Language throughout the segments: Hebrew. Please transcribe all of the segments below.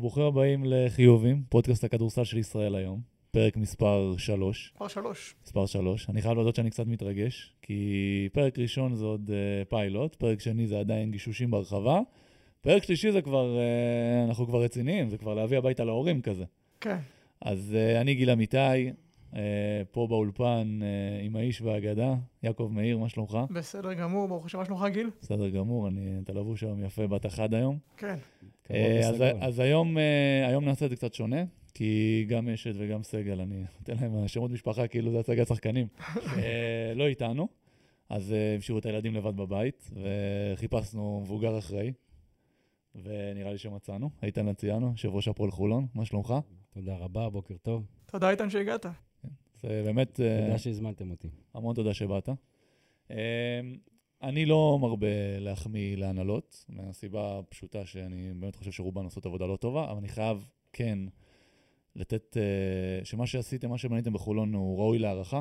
ברוכים הבאים לחיובים, פודקאסט הכדורסל של ישראל היום, פרק מספר 3. מספר שלוש. מספר 3. אני חייב להודות שאני קצת מתרגש, כי פרק ראשון זה עוד uh, פיילוט, פרק שני זה עדיין גישושים ברחבה, פרק שלישי זה כבר, uh, אנחנו כבר רציניים, זה כבר להביא הביתה להורים כזה. כן. אז uh, אני גיל אמיתי, פה באולפן uh, עם האיש והאגדה, יעקב מאיר, מה שלומך? בסדר גמור, ברוך השם, מה שלומך גיל? בסדר גמור, אני, אתה לבוש היום יפה, בת אחד היום. כן. אה, אז. אז היום, אה, היום נעשה את זה קצת שונה, כי גם אשת וגם סגל, אני אתן להם שמות משפחה כאילו זה הצגת שחקנים, אה, לא איתנו. אז אה, השאירו את הילדים לבד בבית, וחיפשנו מבוגר אחראי, ונראה לי שמצאנו. איתן לציאנו, יושב ראש הפועל חולון, מה שלומך? תודה רבה, בוקר טוב. תודה איתן שהגעת. זה באמת אה, תודה שהזמנתם אותי. המון תודה שבאת. אה, אני לא מרבה להחמיא להנהלות, מהסיבה הפשוטה שאני באמת חושב שרובן עושות עבודה לא טובה, אבל אני חייב כן לתת, אה, שמה שעשיתם, מה שבניתם בחולון הוא ראוי להערכה.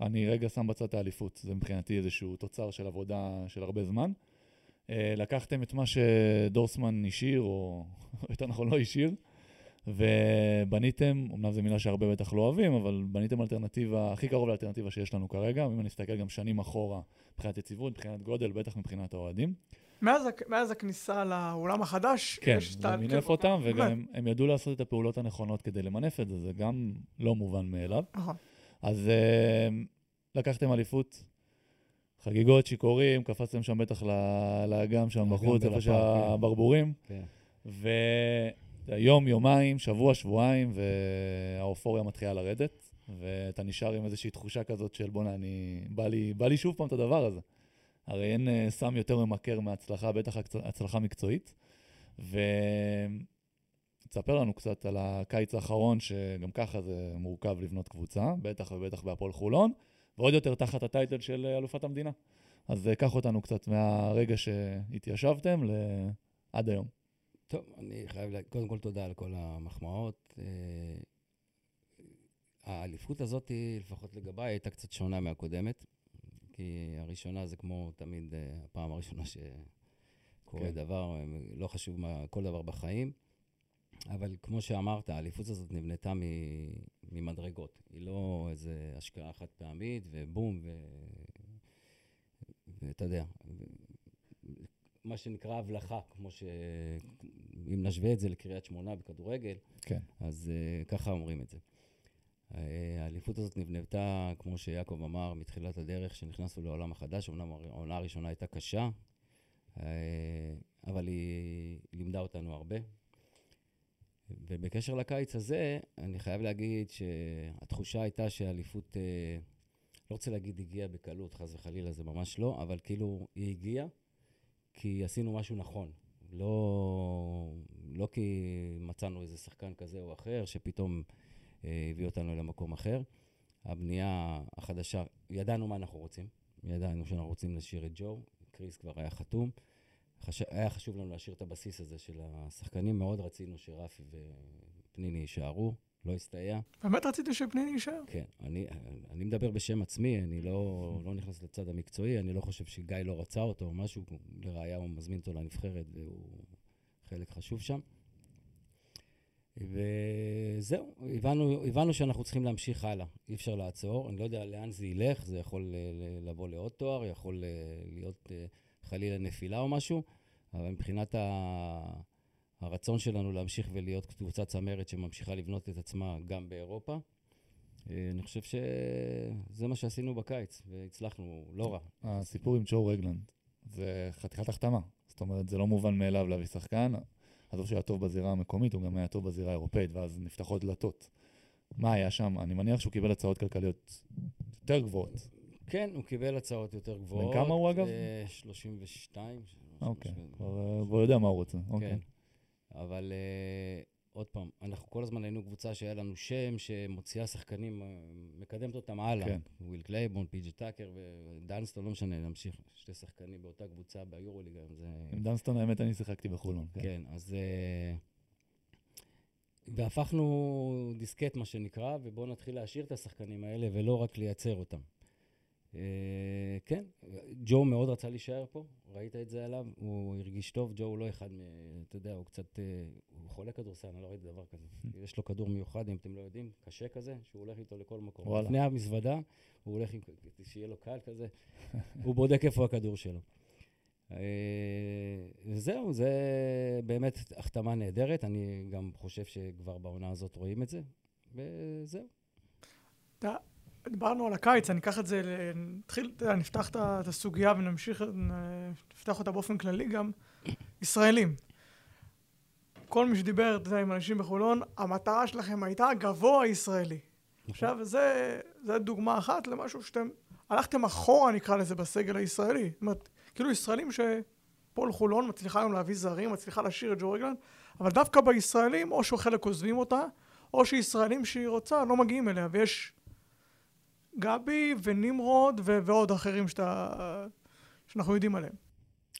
אני רגע שם בצד את האליפות, זה מבחינתי איזשהו תוצר של עבודה של הרבה זמן. אה, לקחתם את מה שדורסמן השאיר, או יותר נכון לא השאיר, ובניתם, אמנם זו מילה שהרבה בטח לא אוהבים, אבל בניתם אלטרנטיבה, הכי קרוב לאלטרנטיבה שיש לנו כרגע, אם אני אסתכל גם שנים אחורה, מבחינת יציבות, מבחינת גודל, בטח מבחינת האוהדים. מאז, מאז הכניסה לאולם החדש, כן, יש זה תהל- מינף כן, אותם, וגם. הם, הם ידעו לעשות את הפעולות הנכונות כדי למנף את זה, זה גם לא מובן מאליו. נכון. אז אה, לקחתם אליפות, חגיגות, שיכורים, קפצתם שם בטח ל- לאגם שם בחוץ, איפה שהברבורים. כן. ויום, יומיים, שבוע, שבועיים, והאופוריה מתחילה לרדת, ואתה נשאר עם איזושהי תחושה כזאת של בואנה, אני... בא לי, בא לי שוב פעם את הדבר הזה. הרי אין אה, סם יותר ממכר מהצלחה, בטח הצ- הצלחה מקצועית. ותספר לנו קצת על הקיץ האחרון, שגם ככה זה מורכב לבנות קבוצה, בטח ובטח בהפועל חולון, ועוד יותר תחת הטייטל של אה, אלופת המדינה. אז אה, קח אותנו קצת מהרגע שהתיישבתם ל- עד היום. טוב, אני חייב להגיד, קודם כל תודה על כל המחמאות. אה, האליפות הזאת, לפחות לגביי, הייתה קצת שונה מהקודמת, כי הראשונה זה כמו תמיד אה, הפעם הראשונה שקורה כן. דבר, אה, לא חשוב מה, כל דבר בחיים. אבל כמו שאמרת, האליפות הזאת נבנתה ממדרגות. היא לא איזו השקעה חד פעמית, ובום, ו... ואתה יודע, מה שנקרא הבלחה, כמו ש... אם נשווה את זה לקריית שמונה בכדורגל, כן. אז uh, ככה אומרים את זה. Uh, האליפות הזאת נבנתה, כמו שיעקב אמר, מתחילת הדרך, שנכנסנו לעולם החדש. אמנם העונה הראשונה הייתה קשה, uh, אבל היא לימדה אותנו הרבה. ובקשר לקיץ הזה, אני חייב להגיד שהתחושה הייתה שהאליפות, אה, לא רוצה להגיד הגיעה בקלות, חס וחלילה, זה ממש לא, אבל כאילו היא הגיעה כי עשינו משהו נכון. לא, לא כי מצאנו איזה שחקן כזה או אחר, שפתאום אה, הביא אותנו למקום אחר. הבנייה החדשה, ידענו מה אנחנו רוצים. ידענו שאנחנו רוצים להשאיר את ג'ו, קריס כבר היה חתום. חש... היה חשוב לנו להשאיר את הבסיס הזה של השחקנים. מאוד רצינו שרפי ופניני יישארו, לא הסתייע. באמת רציתי שפניני יישאר. כן, אני, אני מדבר בשם עצמי, אני לא, לא נכנס לצד המקצועי, אני לא חושב שגיא לא רצה אותו או משהו, לראיה הוא מזמין אותו לנבחרת והוא חלק חשוב שם. וזהו, הבנו, הבנו שאנחנו צריכים להמשיך הלאה, אי אפשר לעצור, אני לא יודע לאן זה ילך, זה יכול לבוא לעוד תואר, יכול אה, להיות אה, חלילה נפילה או משהו, אבל מבחינת ה... הרצון שלנו להמשיך ולהיות קבוצה צמרת שממשיכה לבנות את עצמה גם באירופה, אה, אני חושב שזה מה שעשינו בקיץ, והצלחנו לא רע. הסיפור עם ג'ו רגלנד זה חתיכת החתמה. זאת אומרת, זה לא מובן מאליו להביא שחקן. עזוב שהיה טוב בזירה המקומית, הוא גם היה טוב בזירה האירופאית, ואז נפתחות דלתות. מה היה שם? אני מניח שהוא קיבל הצעות כלכליות יותר גבוהות. כן, הוא קיבל הצעות יותר גבוהות. כמה הוא, אגב? אה, 32. אוקיי, משהו כזה. כבר אה, יודע מה הוא רוצה. אוקיי. כן. אבל אה, עוד פעם, אנחנו כל הזמן היינו קבוצה שהיה לנו שם שמוציאה שחקנים, אה, מקדמת אותם הלאה. כן. וויל קלייברן, פי.ג'י טאקר ודנסטון, לא משנה, נמשיך. שתי שחקנים באותה קבוצה ביורוליגה, זה... עם דנסטון, האמת, אני שיחקתי בחולון. כן. כן, אז... אה, והפכנו דיסקט, מה שנקרא, ובואו נתחיל להשאיר את השחקנים האלה ולא רק לייצר אותם. אה, כן, ג'ו מאוד רצה להישאר פה, ראית את זה עליו, הוא הרגיש טוב, ג'ו הוא לא אחד. אתה יודע, הוא קצת... אה, הוא חולה כדורסל, אני לא ראיתי דבר כזה. יש לו כדור מיוחד, אם אתם לא יודעים, קשה כזה, שהוא הולך איתו לכל מקום. וואלה. לפני המזוודה, הוא הולך עם... שיהיה לו קל כזה, הוא בודק איפה הכדור שלו. אה, וזהו, זה באמת החתמה נהדרת, אני גם חושב שכבר בעונה הזאת רואים את זה, וזהו. אתה- דיברנו על הקיץ, אני אקח את זה, נתחיל, נפתח את הסוגיה ונמשיך, נפתח אותה באופן כללי גם. ישראלים. כל מי שדיבר, אתה יודע, עם אנשים בחולון, המטרה שלכם הייתה גבוה ישראלי. עכשיו, זה, זה דוגמה אחת למשהו שאתם הלכתם אחורה, נקרא לזה, בסגל הישראלי. זאת אומרת, כאילו ישראלים שפועל חולון מצליחה היום להביא זרים, מצליחה להשאיר את ג'ו רגלנד, אבל דווקא בישראלים, או שחלק עוזבים אותה, או שישראלים שהיא רוצה לא מגיעים אליה, ויש גבי ונמרוד ו- ועוד אחרים שאתה, שאנחנו יודעים עליהם.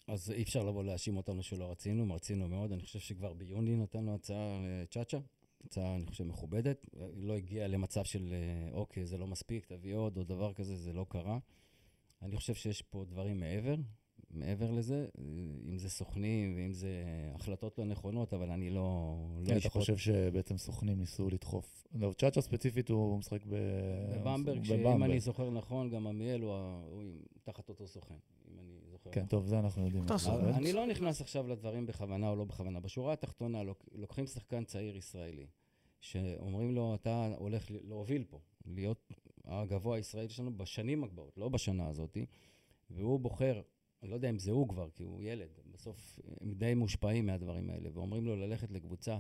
אז אי אפשר לבוא להאשים אותנו שלא רצינו, רצינו מאוד. אני חושב שכבר ביוני נתנו הצעה לצ'אצ'ה, הצעה, אני חושב, מכובדת. לא הגיעה למצב של, אה, אוקיי, זה לא מספיק, תביא עוד, או דבר כזה, זה לא קרה. אני חושב שיש פה דברים מעבר, מעבר לזה, אם זה סוכנים ואם זה החלטות לא נכונות, אבל אני לא... לא כן, אתה אשפוט. חושב שבעצם סוכנים ניסו לדחוף. לא, צ'אצ'ה ספציפית הוא משחק ב... בבמברג, שאם. אני זוכר נכון, גם עמיאל הוא ה- הוא תחת אותו סוכן, אם אני זוכר כן, נכון. טוב, זה אנחנו יודעים. אתה. אני לא נכנס עכשיו לדברים בכוונה או לא בכוונה. בשורה התחתונה, לוק- לוקחים שחקן צעיר ישראלי, שאומרים לו, אתה הולך להוביל פה, להיות הגבוה הישראלי שלנו בשנים הבאות, לא בשנה הזאת, והוא בוחר, אני לא יודע אם זה הוא כבר, כי הוא ילד, בסוף הם די מושפעים מהדברים האלה, ואומרים לו ללכת לקבוצה,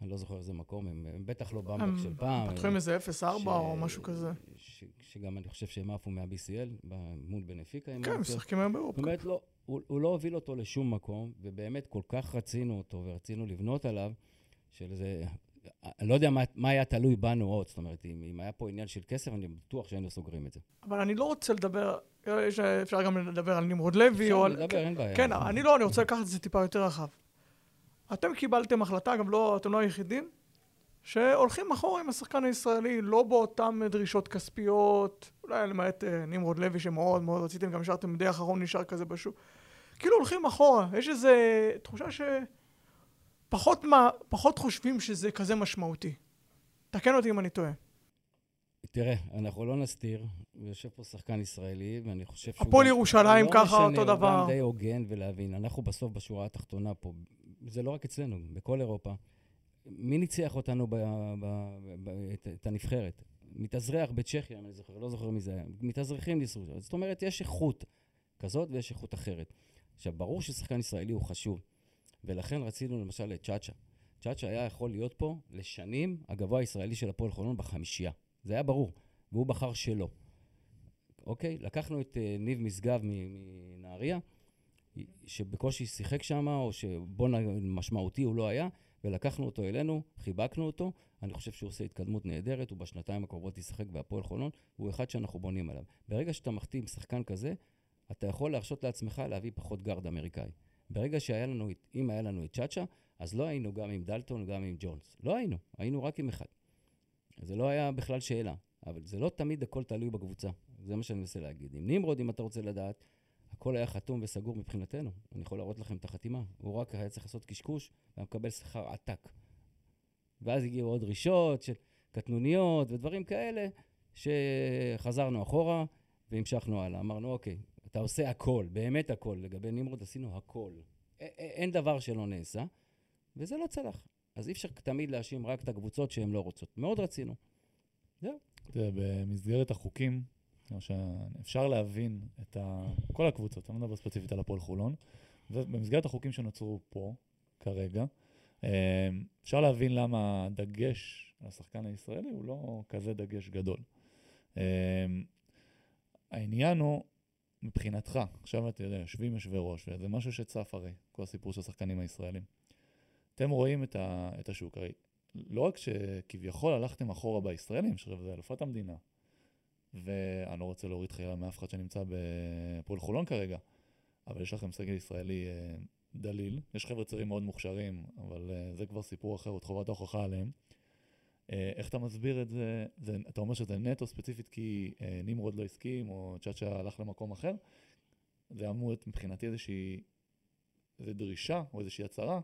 אני לא זוכר איזה מקום, הם, הם בטח לא במברג של פעם. פתחו עם איזה 0-4 ש- או משהו כזה. ש- שגם אני חושב שהם עפו מה-BCL, מול בנפיקה. כן. משחקים היום זאת באירופה. אומרת, לא, הוא, הוא לא הוביל אותו לשום מקום, ובאמת כל כך רצינו אותו ורצינו לבנות עליו, שזה... אני לא יודע מה, מה היה תלוי בנו עוד, זאת אומרת, אם, אם היה פה עניין של כסף, אני בטוח שהיינו סוגרים את זה. אבל אני לא רוצה לדבר, יש, אפשר גם לדבר על נמרוד לוי, או אפשר על... לדבר, אין בעיה. כן, אני לא, אני רוצה לקחת את זה טיפה יותר רחב. אתם קיבלתם החלטה, גם לא, אתם לא היחידים, שהולכים אחורה עם השחקן הישראלי, לא באותן דרישות כספיות, אולי למעט אה, נמרוד לוי שמאוד מאוד רציתם, גם השארתם די אחרון נשאר כזה בשוק. כאילו הולכים אחורה, יש איזו תחושה שפחות מה, פחות חושבים שזה כזה משמעותי. תקן אותי אם אני טועה. תראה, אנחנו לא נסתיר, יושב פה שחקן ישראלי, ואני חושב שהוא... הפועל ירושלים לא ככה, אותו הוא דבר. גם די הוגן ולהבין. אנחנו בסוף בשורה התחתונה פה, זה לא רק אצלנו, בכל אירופה. מי ניצח אותנו, ב, ב, ב, את, את הנבחרת? מתאזרח בצ'כיה, אם אני זוכר, לא זוכר מי זה היה. מתאזרחים ניסו. זאת אומרת, יש איכות כזאת ויש איכות אחרת. עכשיו, ברור ששחקן ישראלי הוא חשוב, ולכן רצינו למשל את צ'אצ'ה. צ'אצ'ה היה יכול להיות פה לשנים הגבוה הישראלי של הפועל חולון בחמישייה. זה היה ברור, והוא בחר שלא. אוקיי? לקחנו את אה, ניב משגב מנהריה, שבקושי שיחק שם, או שבוא נ... משמעותי הוא לא היה, ולקחנו אותו אלינו, חיבקנו אותו. אני חושב שהוא עושה התקדמות נהדרת, הוא בשנתיים הקרובות ישחק בהפועל חולון, הוא אחד שאנחנו בונים עליו. ברגע שאתה מחתים שחקן כזה, אתה יכול להרשות לעצמך להביא פחות גארד אמריקאי. ברגע שהיה לנו, אם היה לנו את צ'אצ'ה, אז לא היינו גם עם דלטון, גם עם ג'ונס. לא היינו, היינו רק עם אחד. זה לא היה בכלל שאלה. אבל זה לא תמיד הכל תלוי בקבוצה. זה מה שאני מנסה להגיד. עם נמרוד, אם אתה רוצה לדעת, הכל היה חתום וסגור מבחינתנו. אני יכול להראות לכם את החתימה. הוא רק היה צריך לעשות קשקוש, והיה מקבל שכר עתק. ואז הגיעו עוד דרישות של קטנוניות ודברים כאלה, שחזרנו אחורה והמשכנו הלאה. אמרנו, אוקיי, אתה עושה הכל, באמת הכל. לגבי נמרוד עשינו הכל. א- א- אין דבר שלא נעשה, וזה לא צלח. אז אי אפשר תמיד להאשים רק את הקבוצות שהן לא רוצות. מאוד רצינו. תראה, במסגרת החוקים, אפשר להבין את ה... כל הקבוצות, אני לא מדבר ספציפית על הפועל חולון, ובמסגרת החוקים שנוצרו פה, כרגע, אה, אפשר להבין למה הדגש על השחקן הישראלי הוא לא כזה דגש גדול. אה, העניין הוא, מבחינתך, עכשיו אתה יודע, יושבים יושבי ראש, וזה משהו שצף הרי, כל הסיפור של השחקנים הישראלים. אתם רואים את, ה, את השוק, הרי לא רק שכביכול הלכתם אחורה בישראלים, שעכשיו זה אלופת המדינה, ואני לא רוצה להוריד חיילה מאף אחד שנמצא בפועל חולון כרגע, אבל יש לכם סגל ישראלי אה, דליל, יש חבר'ה צעירים מאוד מוכשרים, אבל אה, זה כבר סיפור אחר, עוד חובת ההוכחה עליהם. אה, איך אתה מסביר את זה? זה? אתה אומר שזה נטו ספציפית כי אה, נמרוד לא הסכים, או צ'אצ'ה הלך למקום אחר? זה אמור להיות מבחינתי איזושהי, איזו דרישה או איזושהי הצהרה.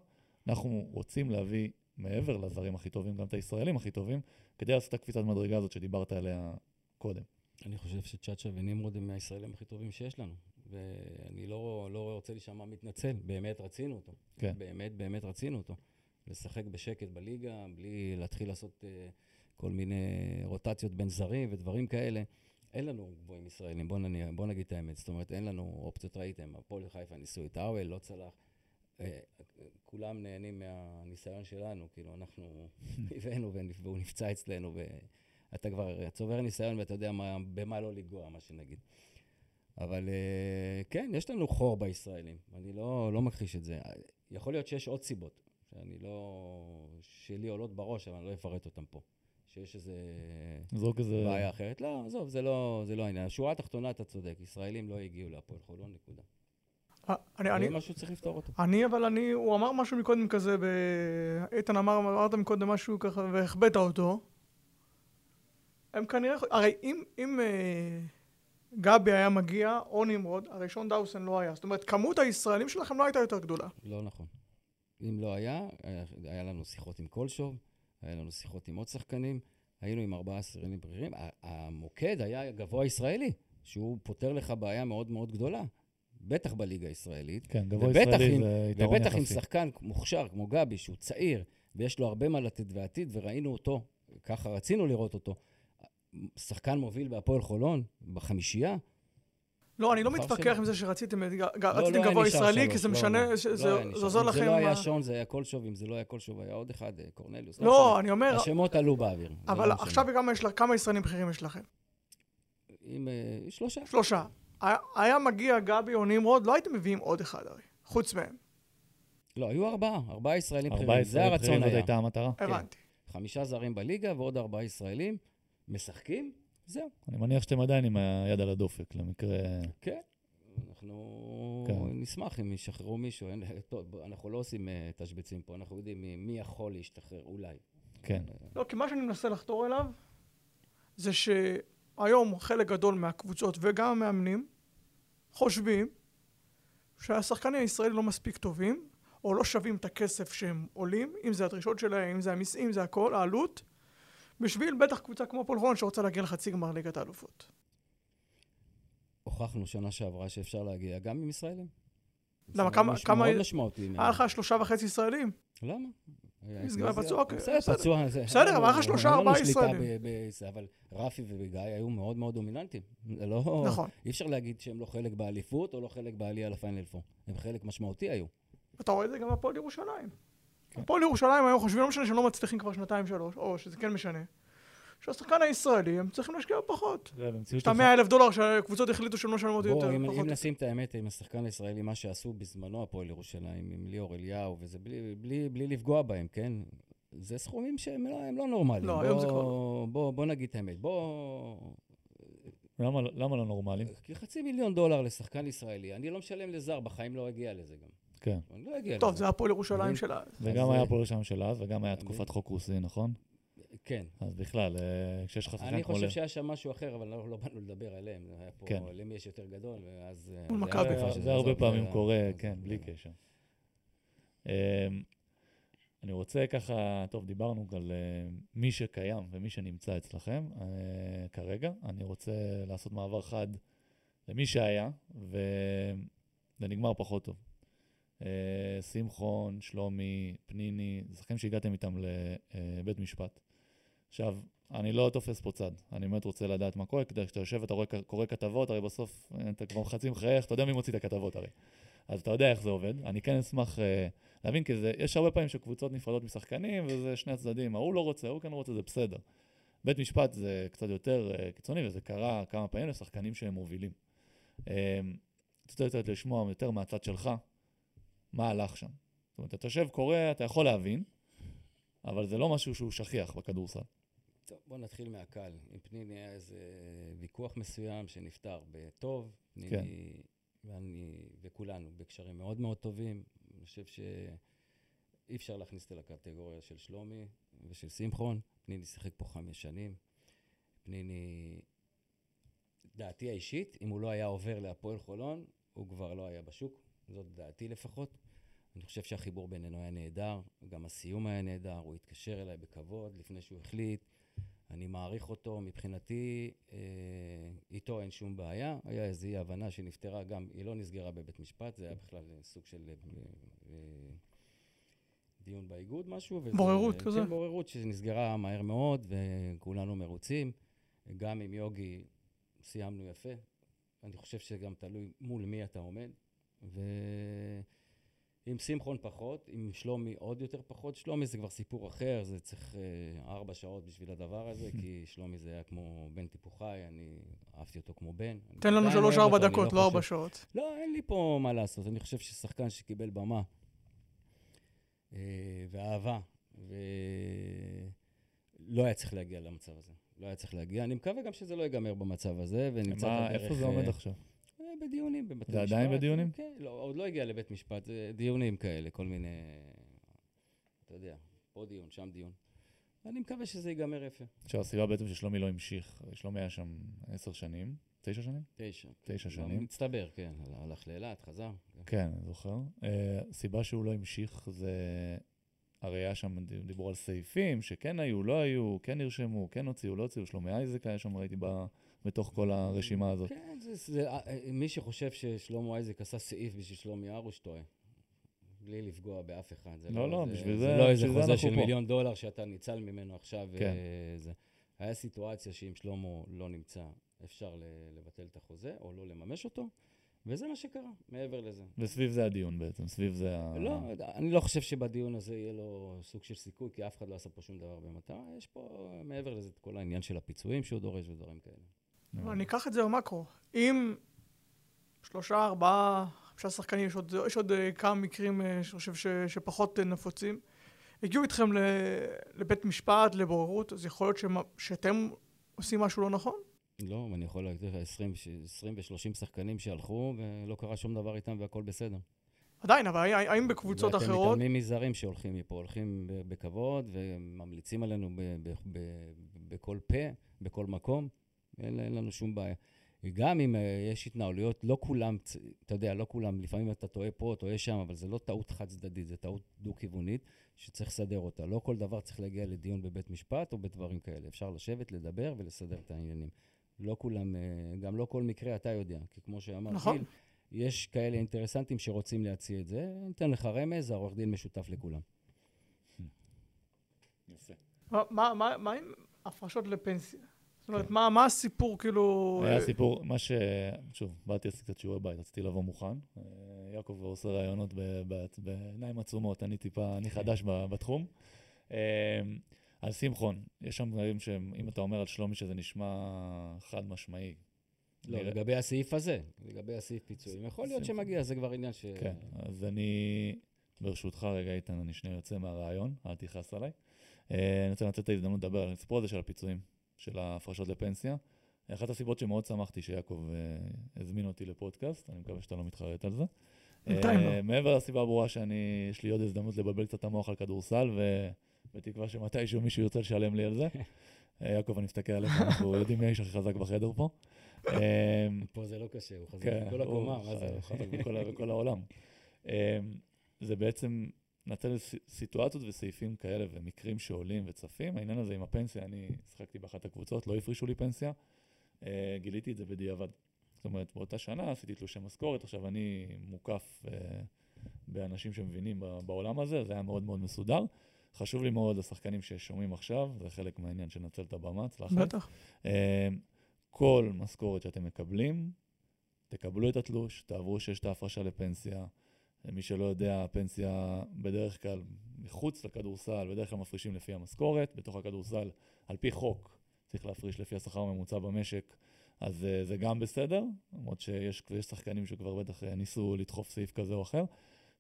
אנחנו רוצים להביא מעבר לזרים הכי טובים, גם את הישראלים הכי טובים, כדי לעשות את הקפיצת מדרגה הזאת שדיברת עליה קודם. אני חושב שצ'אצ'ה ונמרוד הם מהישראלים הכי טובים שיש לנו. ואני לא, לא רוצה להישמע מתנצל, באמת רצינו אותו. כן. באמת, באמת רצינו אותו. לשחק בשקט בליגה, בלי להתחיל לעשות uh, כל מיני רוטציות בין זרים ודברים כאלה. אין לנו גבוהים ישראלים, בוא, נניח, בוא נגיד את האמת. זאת אומרת, אין לנו אופציות, ראיתם, הפועל חיפה ניסו את האוול, לא צלח. Uh, כולם נהנים מהניסיון שלנו, כאילו, אנחנו הבאנו והוא נפצע אצלנו, ואתה כבר צובר ניסיון ואתה יודע מה, במה לא לנגוע, מה שנגיד. אבל uh, כן, יש לנו חור בישראלים, אני לא, לא מכחיש את זה. יכול להיות שיש עוד סיבות. שאני לא... שלי עולות בראש, אבל אני לא אפרט אותן פה. שיש איזה... זרוק איזה... בעיה אחרת. לא, עזוב, זה לא, זה לא העניין. השורה התחתונה, אתה צודק, ישראלים לא הגיעו להפועל חולון, נקודה. אה, אני, אני, משהו שצריך לפתור אותו. אני, אבל אני, הוא אמר משהו מקודם כזה, ב... איתן אמר, אמרת מקודם משהו ככה, והחבאת אותו. הם כנראה, הרי אם, אם אה, גבי היה מגיע, או נמרוד, הרי שון דאוסן לא היה. זאת אומרת, כמות הישראלים שלכם לא הייתה יותר גדולה. לא נכון. אם לא היה, היה לנו שיחות עם קולשוב, היה לנו שיחות עם עוד שחקנים, היינו עם ארבעה סרנים בכירים. המוקד היה גבוה ישראלי, שהוא פותר לך בעיה מאוד מאוד גדולה. בטח בליגה הישראלית. כן, גבוה ישראלי עם, זה יתרון ובטח יחסי. עם שחקן מוכשר כמו גבי, שהוא צעיר, ויש לו הרבה מה לתת ועתיד, וראינו אותו, ככה רצינו לראות אותו. שחקן מוביל בהפועל חולון, בחמישייה, לא, אני לא מתווכח. עם זה שרציתם לא, רציתם לא היה גבוה ישראלי, כי זה לא, משנה, לא, זה לא היה. עוזר אם לכם... זה לא היה שון, זה היה קולשוב, אם זה לא היה קולשוב, היה עוד אחד, אה, קורנליוס. לא, משנה. אני אומר, השמות עלו באוויר. אבל לא. עכשיו כמה יש לך- כמה ישראלים בכירים יש לכם? עם אה, שלושה. שלושה. היה- היה מגיע גבי או נמרוד, לא הייתם מביאים עוד אחד הרי, חוץ מהם. לא, היו ארבעה, ארבעה ישראלים ארבעה בכירים. זה ישראלים הרצון בכירים, זאת היה. הייתה המטרה. הבנתי. חמישה זרים בליגה ועוד ארבעה ישראלים משחקים, זהו. אני מניח שאתם עדיין עם היד על הדופק, למקרה... כן. אנחנו כן. נשמח אם ישחררו מישהו. אין- טוב, אנחנו לא עושים אה, תשבצים פה, אנחנו יודעים מי, מי יכול להשתחרר, אולי. כן. לא, כי מה שאני מנסה לחתור אליו, זה שהיום חלק גדול מהקבוצות וגם המאמנים חושבים שהשחקנים הישראלים לא מספיק טובים, או לא שווים את הכסף שהם עולים, אם זה הדרישות שלהם, אם זה המיסים, אם זה הכל, העלות, בשביל בטח קבוצה כמו הפועל חולון שרוצה להגיע לחצי גמר ליגת האלופות. הוכחנו שנה שעברה שאפשר להגיע גם עם ישראלים. למה, כמה- כמה- מאוד משמעותי. היה לך שלושה וחצי ישראלים. למה? איזיה- פצוע, אוקיי, בסדר. פצוע. בסדר, אבל היה לך לנו- שלושה, ארבעה ישראלים. אבל רפי וגיא היו מאוד מאוד דומיננטיים. זה לא... נכון. אי אפשר להגיד שהם לא חלק באליפות או לא חלק בעלייה לפיינל פור. הם חלק משמעותי היו. אתה רואה את זה גם בפועל ירושלים. הפועל ירושלים היום חושבים, לא משנה שהם לא מצליחים כבר שנתיים שלוש, או שזה כן משנה, שהשחקן הישראלי, הם צריכים להשקיע פחות. זה במציאות יש את המאה אלף דולר שהקבוצות החליטו שהם לא משלמות בואו, יותר, אם, פחות. אם נשים את האמת עם השחקן הישראלי, מה שעשו בזמנו הפועל ירושלים, עם ליאור אליהו, וזה בלי, בלי, בלי לפגוע בהם, כן? זה סכומים שהם לא, לא נורמליים. לא, בוא, היום זה כבר בוא, בוא נגיד את האמת. בוא... למה, למה לא נורמלי? כי חצי מיליון דולר לשחקן ישראלי, אני לא משלם לזר, בחיים לא אגיע לזה גם. כן. אני לא אגיע טוב. זה הפועל ירושלים? של ה... וגם אז, היה אה, פה שם של אז, וגם היה תקופת? חוק רוסי, נכון? כן. אז בכלל, אה, כשיש לך שחקן אני כמו... חושב ל- שהיה שם משהו אחר, אבל לא, לא באנו לדבר עליהם. זה היה פה, כן. למי יש יותר גדול, ואז... אה, מול מכבי. זה- הרבה פעמים קורה, אז- כן, בלי קשר. אמ, אני רוצה ככה, טוב, דיברנו על אה, מי שקיים ומי שנמצא אצלכם אה, כרגע. אני רוצה לעשות מעבר חד למי שהיה, וזה נגמר פחות טוב. אה, שמחון, שלומי, פניני, זה שחקנים שהגעתם איתם לבית משפט. עכשיו, אני לא תופס פה צד, אני באמת רוצה לדעת מה קורה, כדי שאתה יושב ואתה קורא כתבות, הרי בסוף אה, אתה כבר חצי מחייך, אתה יודע מי מוציא את הכתבות הרי. אז אתה יודע איך זה עובד. אני כן אשמח אה, להבין, כי זה, יש הרבה פעמים שקבוצות נפרדות משחקנים, וזה שני הצדדים, ההוא לא רוצה, ההוא כן רוצה, זה בסדר. בית משפט זה קצת יותר אה, קיצוני, וזה קרה כמה פעמים לשחקנים שהם מובילים. אה, רציתי קצת לשמוע יותר מהצד שלך, מה הלך שם. זאת אומרת, אתה יושב, קורא, אתה יכול להבין, אבל זה לא משהו שהוא שכיח בכדורסל. טוב, בוא נתחיל מהקל. עם פניני היה איזה ויכוח מסוים שנפתר בטוב. פניני כן. ואני וכולנו בקשרים מאוד מאוד טובים. אני חושב שאי אפשר להכניס את זה לקטגוריה של שלומי, ושל שמחון. פניני שיחק פה חמש שנים. פניני, דעתי האישית, אם הוא לא היה עובר להפועל חולון, הוא כבר לא היה בשוק. זאת דעתי לפחות. אני חושב שהחיבור בינינו היה נהדר, גם הסיום היה נהדר, הוא התקשר אליי בכבוד לפני שהוא החליט. אני מעריך אותו, מבחינתי, אה, איתו אין שום בעיה. היה איזו אי הבנה שנפתרה, גם, היא לא נסגרה בבית משפט, זה היה בכלל סוג של אה, אה, דיון באיגוד, משהו. וזה, בוררות כזה. כן, בוררות שנסגרה מהר מאוד, וכולנו מרוצים. גם עם יוגי סיימנו יפה. אני חושב שגם תלוי מול מי אתה עומד. ו... עם שמחון פחות, עם שלומי עוד יותר פחות. שלומי זה כבר סיפור אחר, זה צריך אה, ארבע שעות בשביל הדבר הזה, כי שלומי זה היה כמו בן טיפוחי, אני אהבתי אותו כמו בן. תן לנו שלוש-ארבע דקות, לא ארבע שעות. לא, אין לי פה מה לעשות. אני חושב ששחקן שקיבל במה אה, ואהבה, ולא היה צריך להגיע למצב הזה. לא היה צריך להגיע. אני מקווה גם שזה לא ייגמר במצב הזה, ונמצא מה, איפה זה עומד אה, עכשיו? בדיונים בבתי משפט. זה עדיין בדיונים? כן, לא, עוד לא הגיע לבית משפט, זה דיונים כאלה, כל מיני, אתה יודע, פה דיון, שם דיון. אני מקווה שזה ייגמר יפה. עכשיו, הסיבה בעצם ששלומי לא המשיך, שלומי היה שם עשר שנים, תשע שנים? תשע. תשע שנים. מצטבר, כן, הלך לאילת, חזר. כן, אני זוכר. אה, הסיבה שהוא לא המשיך זה, הרי היה שם, דיברו על סעיפים שכן היו, לא היו, כן נרשמו, כן הוציאו, לא הוציאו. שלומי אייזק היה שם, ראיתי. בתוך כל הרשימה הזאת. כן, זה, זה, אה, אה, מי שחושב ששלמה אייזק עשה סעיף בשביל שלומי ארוש טועה. בלי לפגוע באף אחד. זה לא, לא, זה, בשביל זה, זה, זה לא איזה זה חוזה של פה. מיליון דולר שאתה ניצל ממנו עכשיו. כן. וזה. היה סיטואציה שאם שלמה לא נמצא, אפשר לבטל את החוזה או לא לממש אותו, וזה מה שקרה, מעבר לזה. וסביב זה הדיון בעצם, סביב זה ה... לא, אני לא חושב שבדיון הזה יהיה לו סוג של סיכוי, כי אף אחד לא עשה פה שום דבר במטרה. יש פה, מעבר לזה, את כל העניין של הפיצויים שהוא דורש ודברים כאלה. אבל אני אקח את זה במקרו. אם שלושה, ארבעה, חמישה שחקנים, יש עוד, יש עוד אה, כמה מקרים אה, שאני חושב ש, שפחות אה, נפוצים, הגיעו איתכם ל, לבית משפט, לבוררות, אז יכול להיות שמה, שאתם עושים משהו לא נכון? לא, אני יכול להגיד לך 20 20 ו-30 שחקנים שהלכו ולא קרה שום דבר איתם והכל בסדר. עדיין, אבל האם- בקבוצות ואתם אחרות... מתעלמים מזרים שהולכים מפה, הולכים בכבוד וממליצים עלינו בכל פה, בכל מקום, אין, אין לנו שום בעיה. גם אם אה, יש התנהלויות, לא כולם, אתה יודע, לא כולם, לפעמים אתה טועה פה, טועה שם, אבל זה לא טעות חד צדדית, זה טעות דו-כיוונית שצריך לסדר אותה. לא כל דבר צריך להגיע לדיון בבית משפט או בדברים כאלה. אפשר לשבת, לדבר ולסדר את העניינים. לא כולם, אה, גם לא כל מקרה אתה יודע, כי כמו שאמר נכון. גיל, יש כאלה אינטרסנטים שרוצים להציע את זה. אני אתן לך רמז, העורך דין משותף לכולם. יפה. מה, מה, מה, מה עם הפרשות לפנסיה? זאת אומרת, מה, מה הסיפור כאילו... היה אה, סיפור, מה ש... שוב, באתי לעשות קצת שיעורי בית, רציתי לבוא מוכן. אה, יעקב עושה רעיונות בעיניים עצומות, אני טיפה, אני חדש ב- בתחום. אה, על שמחון, יש שם דברים שאם אתה אומר על שלומי שזה נשמע חד משמעי. לא, נראה- לגבי הסעיף הזה, לגבי הסעיף פיצויים. יכול להיות שמגיע, זה כבר עניין ש... כן, אז אני, ברשותך רגע, איתן, אני שנייה יוצא מהרעיון, אל תכעס עליי. אני רוצה לנצל את ההזדמנות לדבר על הסיפור הזה של הפיצויים, של ההפרשות לפנסיה. אחת הסיבות שמאוד שמחתי שיעקב אה, הזמין אותי לפודקאסט, אני מקווה שאתה לא מתחרט על זה. בינתיים אה, לא. מעבר לסיבה הברורה שאני, יש לי עוד הזדמנות לבלבל קצת את המוח על כדורסל, ובתקווה שמתישהו מישהו ירצה לשלם לי על זה. אה, יעקב, אני מסתכל עליך, אנחנו יודעים מי האיש הכי חזק בחדר פה. פה זה לא קשה, הוא חזק כן, בכל הקומה, הוא מה זה? ח- חזק בכל, העולם. זה בעצם ס- סיטואציות וסעיפים כאלה ומקרים שעולים וצפים. העניין הזה עם הפנסיה, אני שיחקתי באחת הקבוצות, לא הפרישו לי פנסיה, אה, גיליתי את זה בדיעבד. זאת אומרת, באותה שנה עשיתי תלושי משכורת, עכשיו אני מוקף אה, באנשים שמבינים בעולם הזה, זה היה מאוד מאוד מסודר. חשוב לי מאוד לשחקנים ששומעים עכשיו, זה חלק מהעניין של לנצל את הבמה, צלחת. בטח. אה, כל משכורת שאתם מקבלים, תקבלו את התלוש, תעברו שיש את ההפרשה לפנסיה. למי שלא יודע, הפנסיה בדרך כלל מחוץ לכדורסל, בדרך כלל מפרישים לפי המשכורת, בתוך הכדורסל, על פי חוק, צריך להפריש לפי השכר הממוצע במשק, אז uh, זה גם בסדר, למרות שיש יש שחקנים שכבר בטח uh, ניסו לדחוף סעיף כזה או אחר.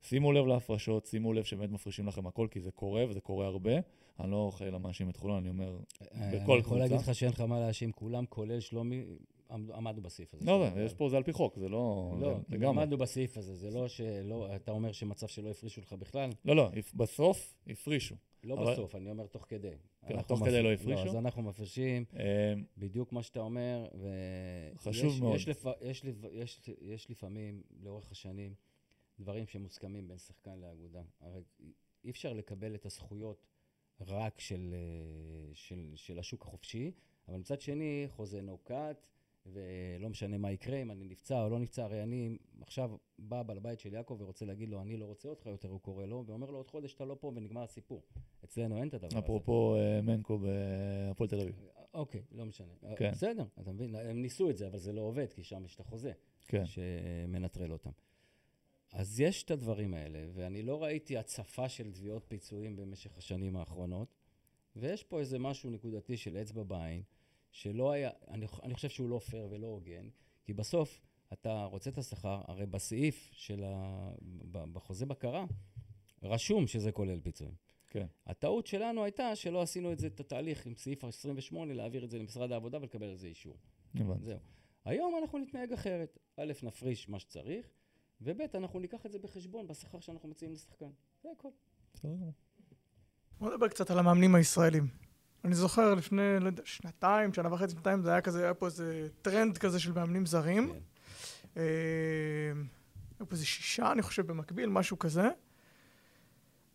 שימו לב להפרשות, שימו לב שבאמת מפרישים לכם הכל, כי זה קורה, וזה קורה הרבה. אני לא חלילה מאשים את חולון, אני אומר, אה, בכל אני יכול קבוצה. להגיד לך שאין לך מה להאשים, כולם, כולל שלומי, עמדנו בסעיף הזה. לא, של- יש פה, זה על פי חוק, זה לא... לא, זה לגמרי. עמדנו בסעיף הזה, זה לא שלא, אתה אומר שמצב שלא הפרישו לך בכלל, לא, לא, בסוף הפרישו. לא אבל- בסוף, אני אומר תוך כדי. כן, תוך כדי לא הפרישו? אז אנחנו מפרישים אה, בדיוק מה שאתה אומר, ו... חשוב יש, מאוד. יש, לפ... יש. יש, יש לפעמים, לאורך השנים, דברים שמוסכמים בין שחקן לאגודה. הרי אי אפשר לקבל את הזכויות רק של, אה, של, של השוק החופשי, אבל מצד שני, חוזה נוקט, ולא משנה מה יקרה, אם אני נפצע או לא נפצע, הרי אני עכשיו בא בעל הבית של יעקב ורוצה להגיד לו, אני לא רוצה אותך יותר, הוא קורא לו, ואומר לו, עוד חודש אתה לא פה ונגמר הסיפור. אצלנו אין את הדבר הזה. אפרופו אה, מנקו בהפועל תל אביב. אוקיי, לא משנה. כן. בסדר, אתה מבין? הם ניסו את זה, אבל זה לא עובד, כי שם יש את החוזה כן. שמנטרל אותם. אז יש את הדברים האלה, ואני לא ראיתי הצפה של תביעות פיצויים במשך השנים האחרונות, ויש פה איזה משהו נקודתי של אצבע בעין, שלא היה, אני, אני חושב שהוא לא פייר ולא הוגן, כי בסוף אתה רוצה את השכר, הרי בסעיף של ה... בחוזה בקרה, רשום שזה כולל פיצויים. כן. הטעות שלנו הייתה שלא עשינו את זה, את התהליך עם סעיף 28, להעביר את זה למשרד העבודה ולקבל על זה אישור. הבנתי. זהו. היום אנחנו נתנהג אחרת. א', נפריש מה שצריך, וב', אנחנו ניקח את זה בחשבון בשכר שאנחנו מציעים לשחקן. זה הכל. בסדר גמור. בוא נדבר קצת על המאמנים הישראלים. אני זוכר לפני, לא יודע, שנתיים, שנה וחצי, שנתיים, זה היה כזה, היה פה איזה טרנד כזה של מאמנים זרים. כן. אה, היו פה איזה שישה, אני חושב, במקביל, משהו כזה.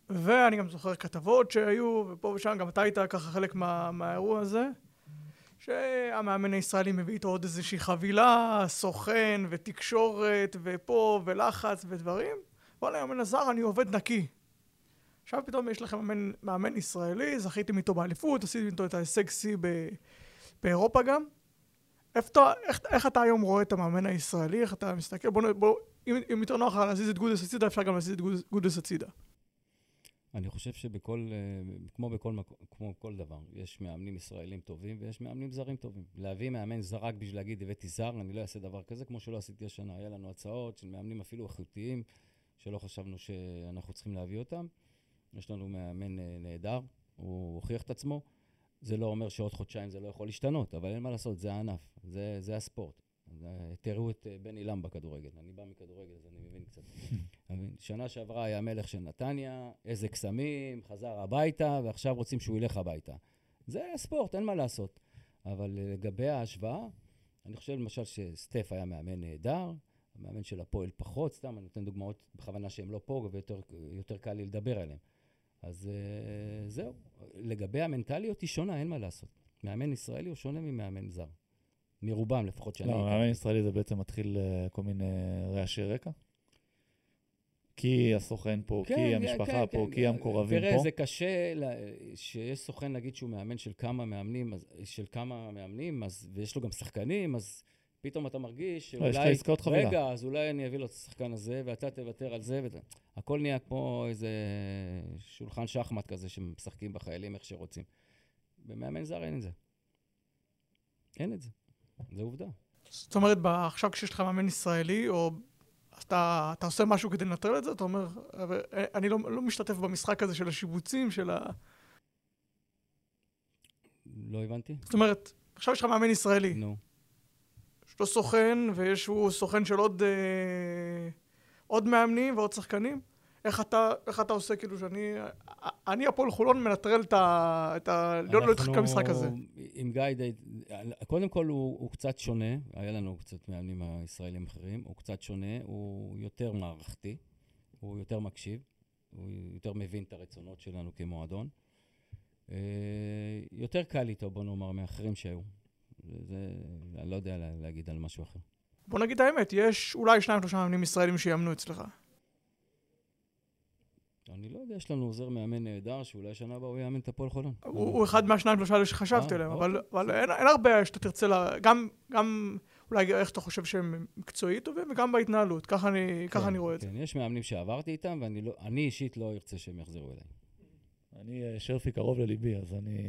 ואני גם זוכר כתבות שהיו, ופה ושם, גם אתה היית ככה חלק מה, מהאירוע הזה, שהמאמן הישראלי מביא איתו עוד איזושהי חבילה, סוכן ותקשורת ופה ולחץ ודברים. וואלה, המאמן הזר, אני עובד נקי. עכשיו פתאום יש לכם מאמן, מאמן ישראלי, זכיתם איתו באליפות, עשיתם איתו את ההישג שיא באירופה גם. איך איך, איך אתה היום רואה את המאמן הישראלי? איך אתה מסתכל? בוא, בוא אם, אם יותר נוח לך להזיז את גודס הצידה, אפשר גם להזיז את גודס הצידה. אני חושב שבכל, אה, כמו בכל מקום, כמו כל דבר, יש מאמנים ישראלים טובים ויש מאמנים זרים טובים. להביא מאמן זר רק בשביל להגיד הבאתי זר, אני לא אעשה דבר כזה, כמו שלא עשיתי השנה. היה לנו הצעות של מאמנים אפילו איכותיים, שלא חשבנו שאנחנו צריכים להביא אותם. יש לנו מאמן אה, נהדר, הוא הוכיח את עצמו. זה לא אומר שעוד חודשיים זה לא יכול להשתנות, אבל אין מה לעשות, זה הענף, זה, זה הספורט. זה- תראו את אה, בן עילם בכדורגל, אני בא מכדורגל אז אני מבין קצת. שנה שעברה היה מלך של נתניה, איזה קסמים, חזר הביתה, ועכשיו רוצים שהוא ילך הביתה. זה ספורט, אין מה לעשות. אבל אה, לגבי ההשוואה, אני חושב למשל שסטף היה מאמן נהדר, המאמן של הפועל פחות, סתם, אני נותן דוגמאות בכוונה שהם לא פה ויותר יותר קל לי לדבר עליהם. אז אה, זהו. לגבי המנטליות היא שונה, אין מה לעשות. מאמן ישראלי הוא שונה ממאמן זר. מרובם לפחות שאני... לא. מאמן ישראלי זה בעצם מתחיל אה, כל מיני רעשי רקע. כי הסוכן פה, כן, כי כן, המשפחה כן, פה, כן. כי המקורבים תראה, פה. זה קשה לה- שיש סוכן להגיד שהוא מאמן של כמה מאמנים, אז- של כמה מאמנים, אז, ויש לו גם שחקנים, אז פתאום אתה מרגיש לא, יש לך שאולי... עסקאות חבילה. רגע, אז אולי אני אביא לו את השחקן הזה, ואתה תוותר על זה, וזה. הכל נהיה כמו איזה שולחן שחמט כזה שמשחקים בחיילים איך שרוצים. במאמן זר אין את זה. אין את זה. זה עובדה. זאת אומרת, עכשיו כשיש לך מאמן ישראלי, או אתה, אתה עושה משהו כדי לנטרל את זה, אתה אומר, "אבל, אה, אני לא, לא משתתף במשחק הזה של השיבוצים, של ה... לא הבנתי? זאת אומרת, עכשיו יש לך מאמן ישראלי, נו. יש לו סוכן, ויש הוא סוכן של עוד, אה, עוד מאמנים ועוד שחקנים. איך אתה, איך אתה עושה, כאילו, שאני... אני, הפועל חולון, מנטרל את ה... את ה... לא לא להתחלק במשחק הזה. עם גיא די... קודם כל הוא, הוא קצת שונה, היה לנו קצת מאמנים הישראלים אחרים, הוא קצת שונה, הוא יותר מערכתי, הוא יותר מקשיב, הוא יותר מבין את הרצונות שלנו כמועדון. אה, יותר קל איתו, בוא נאמר, מאחרים שהיו. זה, זה, אני לא יודע לה- להגיד על משהו אחר. בוא נגיד את האמת, יש אולי שניים, שלושה מאמנים ישראלים שיאמנו אצלך. אני לא יודע, יש לנו עוזר מאמן נהדר, שאולי שנה הבאה הוא יאמן את הפועל חולון. הוא הוא אחד מהשניים, שלושה האלה שחשבתי אה, עליהם, אבל אוקיי, אבל אין אין הרבה שאתה תרצה, לה- גם גם אולי איך אתה חושב שהם מקצועית טובים, וגם בהתנהלות. ככה אני ככה כן, אני רואה את זה. כן, יש מאמנים שעברתי איתם, ואני לא, אני אישית לא ארצה שהם יחזרו אליי. אני, אה, שרפי קרוב לליבי, אז אני,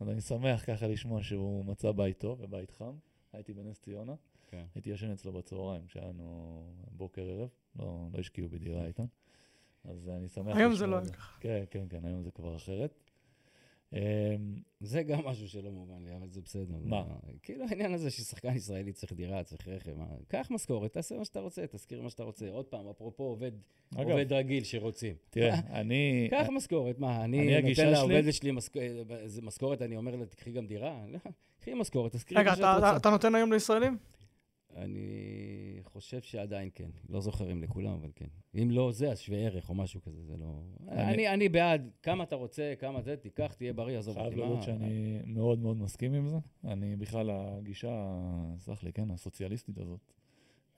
אז אני שמח ככה לשמוע שהוא מצא בית טוב ובית חם. הייתי בנס ציונה, כן. הייתי ישן אצלו בצהריים, כשהיה לנו בוקר ערב, לא, לא השקיעו בדירה איתן. אז אני שמח היום זה לא את ככה. כן, כן, כן, היום זה כבר אחרת. אמ, זה גם משהו שלא מובן לי, אבל זה בסדר. מה? כאילו העניין הזה ששחקן ישראלי צריך דירה, צריך רכב, קח משכורת, תעשה מה שאתה רוצה, תזכיר מה שאתה רוצה. עוד פעם, אפרופו עובד, אגב, עובד רגיל שרוצים. תראה, אני... קח משכורת, מה, אני, נותן לעובדת שלי איזה משכורת, אני אומר לה, תקחי גם דירה? קחי משכורת, תזכירי רגע, מה שאת רוצה. אתה נותן היום לישראלים? אני חושב שעדיין כן. לא זוכר אם לכולם, אבל כן. אם לא זה, אז שווה ערך או משהו כזה, זה לא... אני- אני, אני בעד, כמה אתה רוצה, כמה זה, תיקח, תהיה בריא, עזוב חייב אותי. להודות מה- שאני מאוד מאוד מסכים עם זה. אני בכלל, הגישה, סלח לי, כן, הסוציאליסטית הזאת.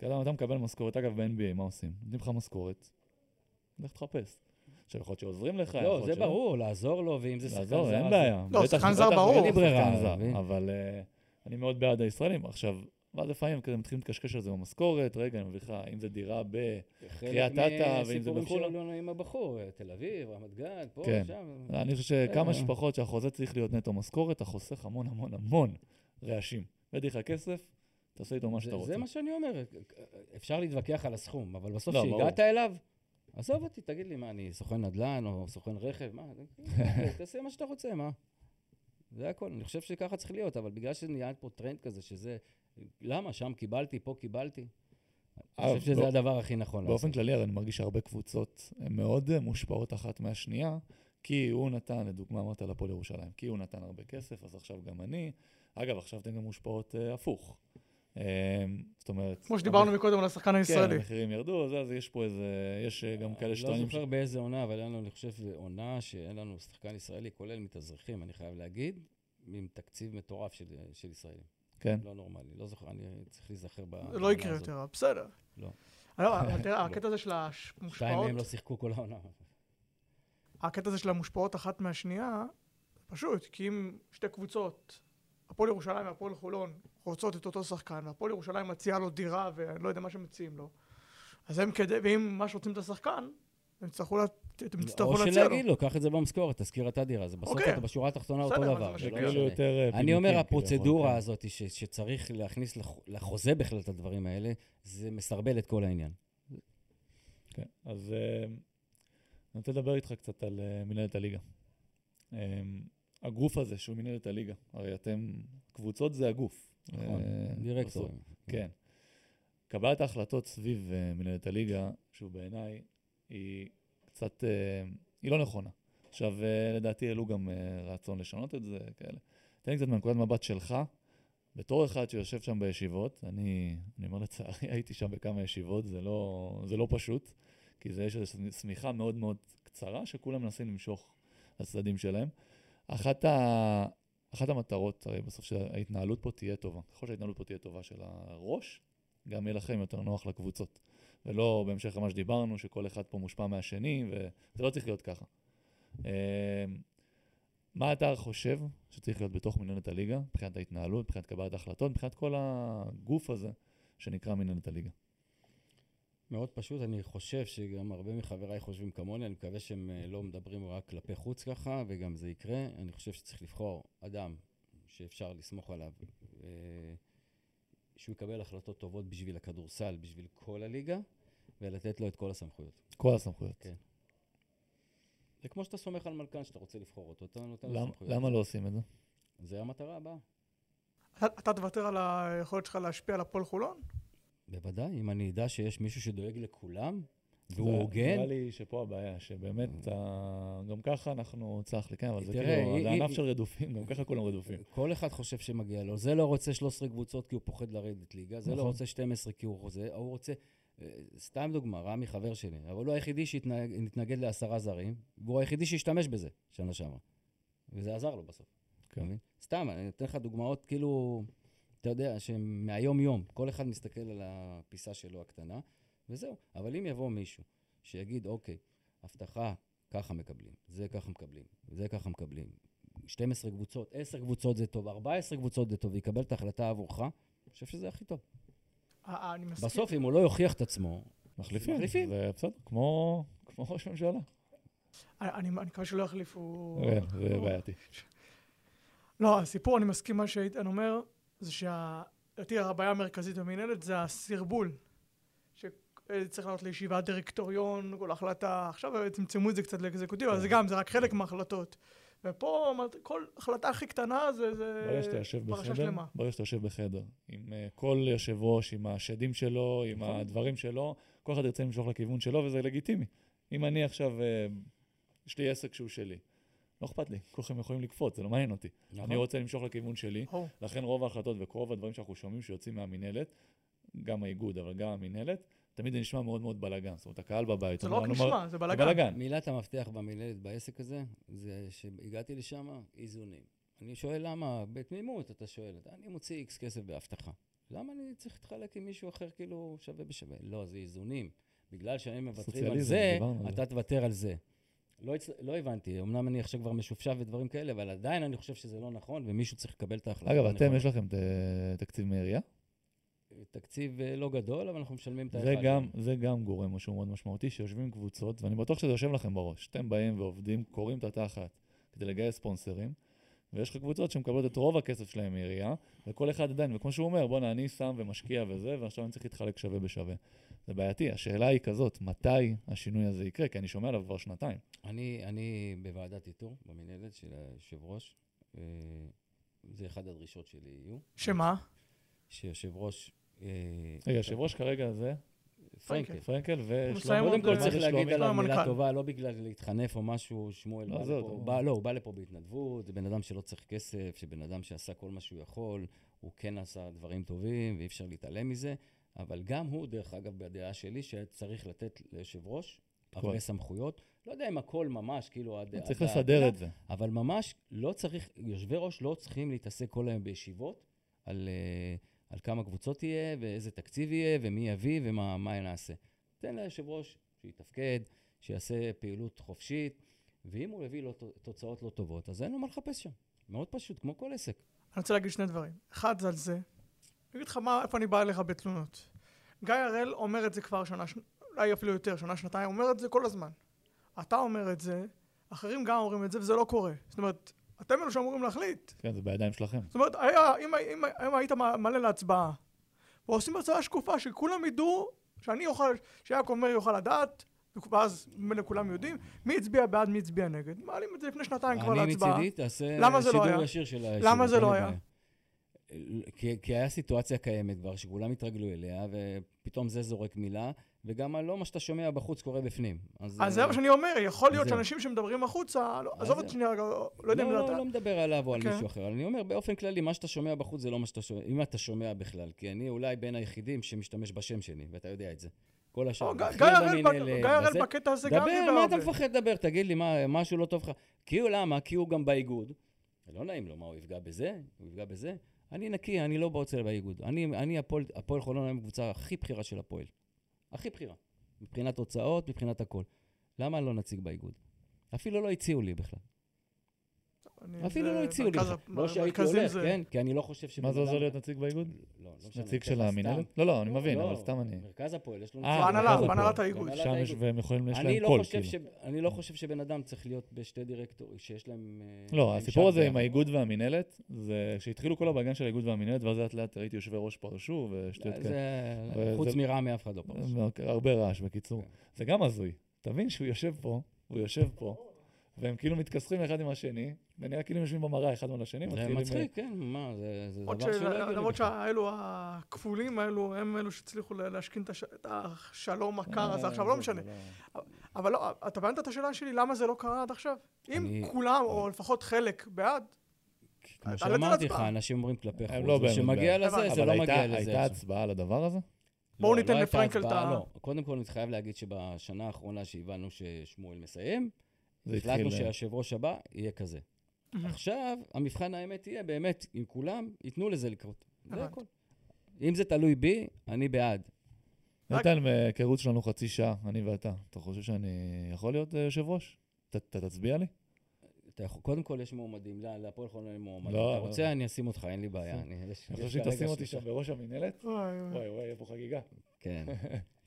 אדם, אתה מקבל משכורת, אגב, ב-NBA, מה עושים? נותנים לך משכורת, לך תחפש. עכשיו, יכול להיות שעוזרים לך, לא, זה שלא. ברור, לעזור לו, ואם זה שחקן זר... לעזור, אין אז- בעיה. לא, שחקן זר ברור. אין לי שחקן ברירה, זר, אבל- מבין? אבל אה, אני מאוד בעד הישראלים. עכשיו, ואז לפעמים כזה מתחילים להתקשקש על זה במשכורת, רגע, אני מביא לך, אם זה דירה ב... קריית אתא, ואם זה מהסיפורים בחו"ל. שלנו עם הבחור, תל אביב, רמת גן, פה, כן. שם. אני חושב שכמה אה. שפחות שהחוזה צריך להיות נטו משכורת, אתה חוסך המון המון המון רעשים. הבאתי לך כסף, תעשה איתו מה שאתה רוצה. זה מה שאני אומר, אפשר להתווכח על הסכום, אבל בסוף לא, ברור. כשהגעת אליו, עזוב אותי, תגיד לי, מה, אני סוכן נדל"ן או סוכן רכב, מה, תעשה מה שאתה רוצה, מה? זה הכל, אני חושב שככה צריך להיות, אבל בגלל שנהיה פה טרנד כזה, שזה, למה, שם קיבלתי, פה קיבלתי, אני אה, חושב שזה בא- הדבר הכי נכון באופן. כללי, אני מרגיש שהרבה קבוצות הן מאוד אה, מושפעות אחת מהשנייה, כי הוא נתן, לדוגמה, אמרת לפועל ירושלים, כי הוא נתן הרבה כסף, אז עכשיו גם אני. אגב, עכשיו אתן גם מושפעות אה, הפוך. זאת אומרת... כמו שדיברנו מקודם על השחקן כן, הישראלי. המחירים ירדו, אז אז יש פה איזה, יש גם כאלה לא שטוענים... זוכר באיזה עונה, אבל היה לנו, אני חושב, עונה שאין לנו שחקן ישראלי, כולל מתאזרחים, אני חייב להגיד, עם תקציב מטורף של, של ישראלים. כן. לא נורמלי, לא זוכר, אני צריך להיזכר ב... זה לא יקרה יותר, בסדר. לא. לא, תראה. הקטע הזה של שתיים המושפעות, מהם לא שיחקו כל העונה. הקטע הזה של המושפעות אחת מהשנייה, פשוט, כי אם שתי קבוצות, הפועל ירושלים והפועל חולון, רוצות את אותו שחקן, והפועל ירושלים מציעה לו דירה ואני לא יודע מה שמציעים לו, אז הם כדי, ואם ממש רוצים את השחקן, הם יצטרכו אתם תצטרכו או להציע לו. שלהגיד לו, קח את זה במשכורת, תזכיר את הדירה. זה בסוף אוקיי. אתה בשורה התחתונה אותו דבר. לא כאילו. אה, אני אומר, כביכול, הפרוצדורה כן. הזאת ש- שצריך להכניס לח- לחוזה בכלל את הדברים האלה, זה מסרבל את כל העניין. כן, אז אה, אני רוצה לדבר איתך קצת על אה, מנהלת הליגה. הגוף הזה שהוא מנהלת הליגה, הרי אתם, קבוצות זה הגוף. נכון, דירקטורים. כן. קבלת ההחלטות סביב מנהלת הליגה, שהוא בעיניי, היא קצת, אה, היא לא נכונה. עכשיו, אה, לדעתי העלו גם אה, רצון לשנות את זה, כאלה. תן לי קצת מנקודת מבט שלך, בתור אחד שיושב שם בישיבות, אני, אני אומר לצערי, הייתי שם בכמה ישיבות, זה לא, זה לא פשוט, כי זה יש איזו שמיכה מאוד מאוד קצרה, שכולם מנסים למשוך לצדדים שלהם. אחת, ה, אחת המטרות, הרי בסוף שההתנהלות פה תהיה טובה. ככל שההתנהלות פה תהיה טובה של הראש, גם יהיה לכם יותר נוח לקבוצות. ולא בהמשך למה שדיברנו, שכל אחד פה מושפע מהשני, וזה לא צריך להיות ככה. אה, מה אתה חושב שצריך להיות בתוך מנהלת הליגה, מבחינת ההתנהלות, מבחינת קבלת ההחלטות, מבחינת כל הגוף הזה שנקרא מנהלת הליגה? מאוד פשוט, אני חושב שגם הרבה מחבריי חושבים כמוני, אני מקווה שהם אה, לא מדברים רק כלפי חוץ ככה, וגם זה יקרה. אני חושב שצריך לבחור אדם שאפשר לסמוך עליו, אה, שהוא יקבל החלטות טובות בשביל הכדורסל, בשביל כל הליגה, ולתת לו את כל הסמכויות. כל הסמכויות. כן. זה כמו שאתה סומך על מלכן שאתה רוצה לבחור אותו, אתה נותן לו סמכויות. למה לא עושים את זה? זה המטרה הבאה. אתה- אתה תוותר על היכולת שלך להשפיע על הפועל חולון? בוודאי, אם אני אדע שיש מישהו שדואג לכולם, והוא הוגן, נראה לי שפה הבעיה, שבאמת, ה- גם ככה אנחנו, צח לי, כן, אבל זה כאילו, זה ענף של רדופים, גם ככה כולם רדופים. כל אחד חושב שמגיע לו. זה לא רוצה 13 קבוצות כי הוא פוחד לרדת ליגה, זה לא נכון. רוצה 12 כי הוא חוזה, הוא רוצה... אה, סתם דוגמה, רמי חבר שלי, אבל הוא היחידי שהתנגד לעשרה זרים, והוא היחידי שהשתמש בזה שנה שעברה. וזה עזר לו בסוף. כן. סתם, אני אתן לך דוגמאות כאילו, אתה יודע, שהן מהיום-יום. כל אחד מסתכל על הפיסה שלו הקטנה, וזהו. אבל אם יבוא מישהו שיגיד, אוקיי, הבטחה, ככה מקבלים, זה ככה מקבלים, זה ככה מקבלים. 12 קבוצות, 10 קבוצות זה טוב, 14 קבוצות זה טוב, ויקבל את ההחלטה עבורך, אני חושב שזה הכי טוב. אה, אה, אני מסכים. בסוף, אם הוא לא יוכיח את עצמו, מחליפים, מחליפים. זה בסדר, כמו כמו ראש ממשלה. אני אני- אני מקווה שלא יחליפו... כן, זה בעייתי. לא, הסיפור, אני מסכים מה שאיתן אומר, זה שלדעתי הבעיה המרכזית במנהלת זה הסרבול. שצריך לעלות לישיבת דירקטוריון, כל החלטה, עכשיו צמצמו את זה קצת לאקזקוטיב, אבל זה גם, זה רק חלק מההחלטות. ופה כל החלטה הכי קטנה זה, זה ברגע שאתה יושב פרשה בחדר, שלמה. ברגע שאתה יושב בחדר, עם אה, כל יושב ראש, עם השדים שלו, עם נכון. הדברים שלו, כל אחד ירצה למשוך לכיוון שלו, וזה לגיטימי. אם אני עכשיו, אה, יש לי עסק שהוא שלי, לא אכפת לי, כולכם יכולים לקפוץ, זה לא מעניין אותי. נכון. אני רוצה למשוך לכיוון שלי. לכן רוב ההחלטות ורוב הדברים שאנחנו שומעים שיוצאים מהמינהלת, גם האיגוד, אבל גם המינהלת, תמיד זה נשמע מאוד מאוד בלאגן. זאת אומרת, הקהל בבית זה לא רק נשמע, זה זה בלאגן. בלאגן. מילת המפתח במינהלת בעסק הזה, זה שהגעתי לשם, איזונים. אני שואל למה, בתמימות אתה שואל, אני מוציא איקס כסף באבטחה. למה אני צריך להתחלק עם מישהו אחר כאילו שווה בשווה? לא, זה איזונים. בגלל שהם מוותרים על זה. אתה תוותר על זה. לא, הצ... לא הבנתי, אמנם אני עכשיו כבר משופשף ודברים כאלה, אבל עדיין אני חושב שזה לא נכון, ומישהו צריך לקבל את ההחלטה. אגב, אתם. יש לכם ת- תקציב מעירייה? תקציב אה, לא גדול, אבל אנחנו משלמים את זה האחד. גם, זה גם גורם משהו מאוד משמעותי, שיושבים קבוצות, ואני בטוח שזה יושב לכם בראש. אתם באים ועובדים, קוראים את התחת כדי לגייס ספונסרים, ויש לך קבוצות שמקבלות את רוב הכסף שלהם מעירייה, וכל אחד עדיין, וכמו שהוא אומר, בואנה, אני שם ומשקיע וזה, ועכשיו אני צריך להתחלק שווה בשווה. זה בעייתי. השאלה היא כזאת, מתי השינוי הזה יקרה? כי אני שומע עליו כבר שנתיים. אני, אני בוועדת איתור, במנהלת של היושב ראש, אה, זה אחד הדרישות שלי יהיו, שמה? שיושב ראש... אה, רגע, יושב ראש כרגע זה פרנקל. פרנקל, לו... קודם כל צריך להגיד שלומי. עליו לא, מילה המנכ"ל. טובה, לא בגלל להתחנף או משהו, שמואל לא, בא לפה, לא, הוא בא לפה בהתנדבות, זה בן אדם שלא צריך כסף, שבן אדם שעשה כל מה שהוא יכול, הוא כן עשה דברים טובים, ואי אפשר להתעלם מזה, אבל גם הוא, דרך אגב, בדעה שלי, שצריך לתת ליושב ראש. הרבה סמכויות. לא יודע אם הכל ממש, כאילו, עד... צריך לסדר את זה. אבל ממש לא צריך, יושבי ראש לא צריכים להתעסק כל היום בישיבות על, אה, על כמה קבוצות יהיה, ואיזה תקציב יהיה, ומי יביא, ומה מה נעשה. תן ליושב ראש שיתפקד, שיעשה פעילות חופשית, ואם הוא יביא לו תוצאות לא טובות, אז אין לו מה לחפש שם. מאוד פשוט, כמו כל עסק. אני רוצה להגיד שני דברים. אחד זה על זה. אני אגיד לך מה, איפה אני בא אליך בתלונות. גיא הראל אומר את זה כבר שנה, ש- אולי אפילו יותר, שנה, שנתיים, אומר את זה כל הזמן. אתה אומר את זה, אחרים גם אומרים את זה, וזה לא קורה. זאת אומרת, אתם אלו שאמורים להחליט. כן, זה בידיים שלכם. זאת אומרת, היה, אם, אם, אם היית מעלה להצבעה, ועושים הצבעה שקופה, שכולם ידעו, שאני אוכל, שיעקב מאיר יוכל לדעת, ואז ממילא כולם יודעים, מי הצביע בעד, מי הצביע נגד. מעלים את זה לפני שנתיים כבר אני להצבעה. מצידי, תעשה לא שידור היה? ישיר של הישיבות. למה זה לא היה? בעיה. כי, כי היה סיטואציה קיימת כבר, שכולם התרגלו אליה, ופתאום זה זורק מילה, וגם לא מה שאתה שומע בחוץ קורה בפנים. אז, אז זה אה, מה שאני אומר, יכול להיות. שאנשים שמדברים החוצה, לא, אז עזוב את זהו. שנייה, רגע, לא יודע אם לא, זה לא, אתה. לא מדבר עליו או על אוקיי. מישהו אחר. אני אומר, באופן כללי, מה שאתה שומע בחוץ זה לא מה שאתה שומע, אם אתה שומע בכלל. כי אני אולי בין היחידים שמשתמש בשם שלי, ואתה יודע את זה. כל השאר, גיא- הראל. בקטע הזה גם דבר, דיבר מה אתה. מפחד לדבר? תגיד לי, מה, משהו לא טוב לך? כי הוא, למה? כי הוא גם באיגוד. לא נעים לו, מה, הוא יפגע בזה? הוא יפגע בזה? אני נקי, אני לא רוצה באיגוד. אני, אני הפועל, חולון היום הקבוצה הכי בכירה של הפועל. הכי בכירה. מבחינת הוצאות, מבחינת הכל. למה אני לא נציג באיגוד? אפילו לא הציעו לי בכלל. אני- אפילו לא הציעו לי לא שהייתי הולך, כן? כי אני לא חושב שבן מה זה עוזר להיות נציג באיגוד? לא, לא משנה. נציג של המינהלת? לא, לא, אני מבין, לא, אבל סתם אני... מרכז הפועל, יש לנו אה, נציג. בהנהלה, מרכז בהנהלת. האיגוד. שם יש. והם יכולים, יש אני להם לא קול, חושב כאילו. ש... אני לא חושב שבן אדם צריך להיות בשתי דירקטורים, שיש להם... אה, לא, הסיפור הזה עם. האיגוד והמינהלת, זה כשהתחילו כל הבלגן של האיגוד והמינהלת, ואז לאט לאט ראיתי יושבי ראש פרשו ושטויות כאלה. זה... חוץ וזה- מרעמי אף אחד לא פרש. הרבה רעש, בקיצור. כן. זה גם הזוי. תבין שהוא יושב פה, הוא יושב פה, והם כאילו מתכסחים אחד עם השני, ונראה כאילו הם יושבים במראה אחד מול השני. זה מתחילים, מצחיק, כן, מה, זה דבר ש- שלא הגיוני. למרות. שהאלו הכפולים האלו, הם אלו שהצליחו לה- להשכין את הש- את השלום הקר אה, הזה עכשיו, לא משנה. אבל לא, אתה הבנת את השאלה שלי, למה זה לא קרה עד עכשיו? אם כולם, או לפחות חלק, בעד, כמו את שאמרתי לך. אנשים אומרים כלפי חוץ, לא בעד. לזה. זה לא מגיע לזה. הייתה. הצבעה על הדבר הזה? בואו לא, ניתן לא לפרנקל את ה... לא. קודם כל, אני חייב להגיד שבשנה האחרונה שהבנו ששמואל מסיים, החלטנו. אה, שהיושב ראש הבא יהיה כזה. עכשיו, המבחן האמת יהיה באמת, אם כולם ייתנו לזה לקרות. זה. הכל. אם זה תלוי בי, אני בעד. נתן, מהיכרות שלנו חצי שעה, אני ואתה. אתה חושב שאני יכול להיות אה, יושב ראש? ת- אתה תצביע לי? אתה יכול, קודם כל יש מועמדים, לה- להפועל חולון אין מועמדים. לא, אתה לא. רוצה, אני אשים אותך, אין לי בעיה. אני חושב שתשים אותי. שם בראש המינהלת? וואי, וואי. וואי וואי, יהיה פה חגיגה. כן.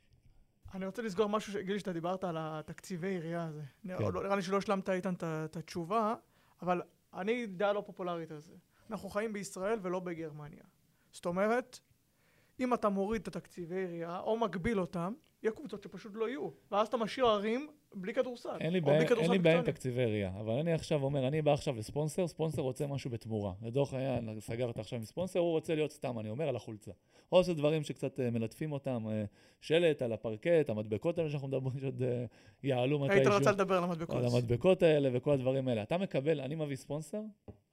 אני רוצה לסגור משהו שגילי שאתה דיברת על התקציבי עירייה הזה. נראה- כן. עוד לא- נראה לי שלא השלמת איתן את התשובה, אבל אני דעה לא פופולרית על זה. אנחנו חיים בישראל ולא בגרמניה. זאת אומרת, אם אתה מוריד את התקציבי עירייה, או מגביל אותם, יהיה קבוצות שפשוט לא יהיו. ואז אתה משאיר ערים בלי כדורסל. אין לי בעיה עם. תקציבי ראייה, אבל אני עכשיו אומר, אני בא עכשיו לספונסר, ספונסר רוצה משהו בתמורה. לצורך העניין, סגרת עכשיו עם ספונסר, הוא רוצה להיות סתם, אני אומר, על החולצה. או שזה דברים שקצת אה, מלטפים אותם, אה, שלט על הפרקט, המדבקות האלה שאנחנו מדברים, שעוד אה, יעלו היית מתישהו. רצה לדבר על המדבקות. על המדבקות האלה וכל הדברים האלה. אתה מקבל, אני מביא ספונסר,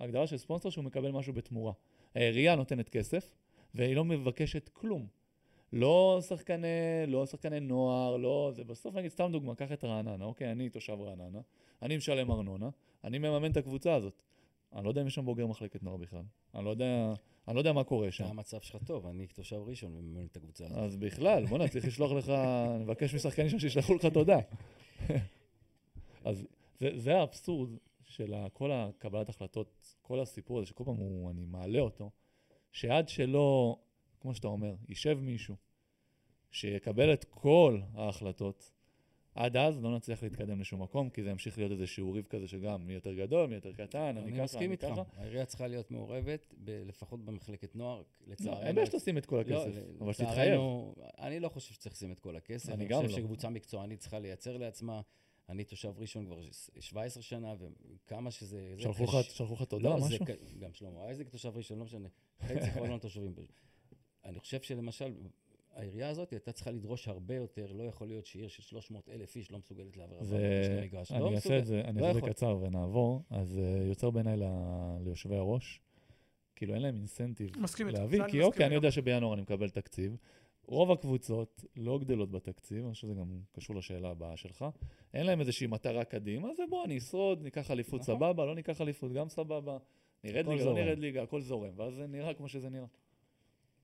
ההגדרה של ספונסר שהוא מקבל משהו בתמורה. העירייה נותנת כסף, והיא לא מבקשת כלום. לא שחקני, לא שחקני נוער, לא... זה בסוף נגיד, סתם דוגמה, קח את רעננה, אוקיי? אני תושב רעננה, אני משלם ארנונה, אני מממן את הקבוצה הזאת. אני לא יודע אם יש שם בוגר מחלקת נוער בכלל. אני לא יודע, אני לא יודע מה קורה שם. המצב שלך טוב, אני תושב ראשון ומממן את הקבוצה הזאת. אז בכלל, בוא'נה, צריך לשלוח לך, נבקש משחקנים שם שישלחו לך תודה. אז זה, זה האבסורד של כל הקבלת החלטות, כל הסיפור הזה, שכל פעם הוא, אני מעלה אותו, שעד שלא, כמו שאתה אומר, יישב מישהו שיקבל את כל ההחלטות, עד אז לא נצליח להתקדם לשום מקום, כי זה ימשיך להיות איזשהו ריב כזה שגם מי יותר גדול, מי יותר קטן, אני אני ככה, מסכים אני איתך. ככה. העירייה צריכה להיות מעורבת, ב- לפחות במחלקת נוער, לא, לצערנו. אין בעיה שתשים את כל לא, הכסף, ל- אבל שתתחייב. אני לא חושב שצריך לשים את כל הכסף. אני אני גם חושב לא. שקבוצה מקצוענית צריכה לייצר לעצמה. אני תושב ראשון כבר 17 שנה, וכמה שזה... זה שלחו לך- קש- לך תודה, לא, זה משהו? ק- גם שלמה אייזק תושב ראשון, לא משנה. חצי כבר לא תושבים. אני חושב שלמשל, העירייה הזאת הייתה צריכה לדרוש הרבה יותר, לא יכול להיות שעיר של 300 אלף איש לא מסוגלת לעבור זה, בשני מגרש. לא אני אעשה מסוגל. את זה, אני לא אעשה את. זה קצר ונעבור. אז uh, יוצר בעיניי ל- ליושבי הראש, כאילו אין להם אינסנטיב. להביא, זה כי אוקיי, אני. יודע שבינואר אני מקבל תקציב. רוב הקבוצות לא גדלות בתקציב, אני חושב שזה גם קשור לשאלה הבאה שלך. אין להם איזושהי מטרה קדימה, אז בוא, אני אשרוד, ניקח אליפות נכון. סבבה, לא ניקח אליפות גם סבבה. נרד ליגה, לא. נרד ליגה, הכל זורם, ואז זה נראה כמו שזה נראה.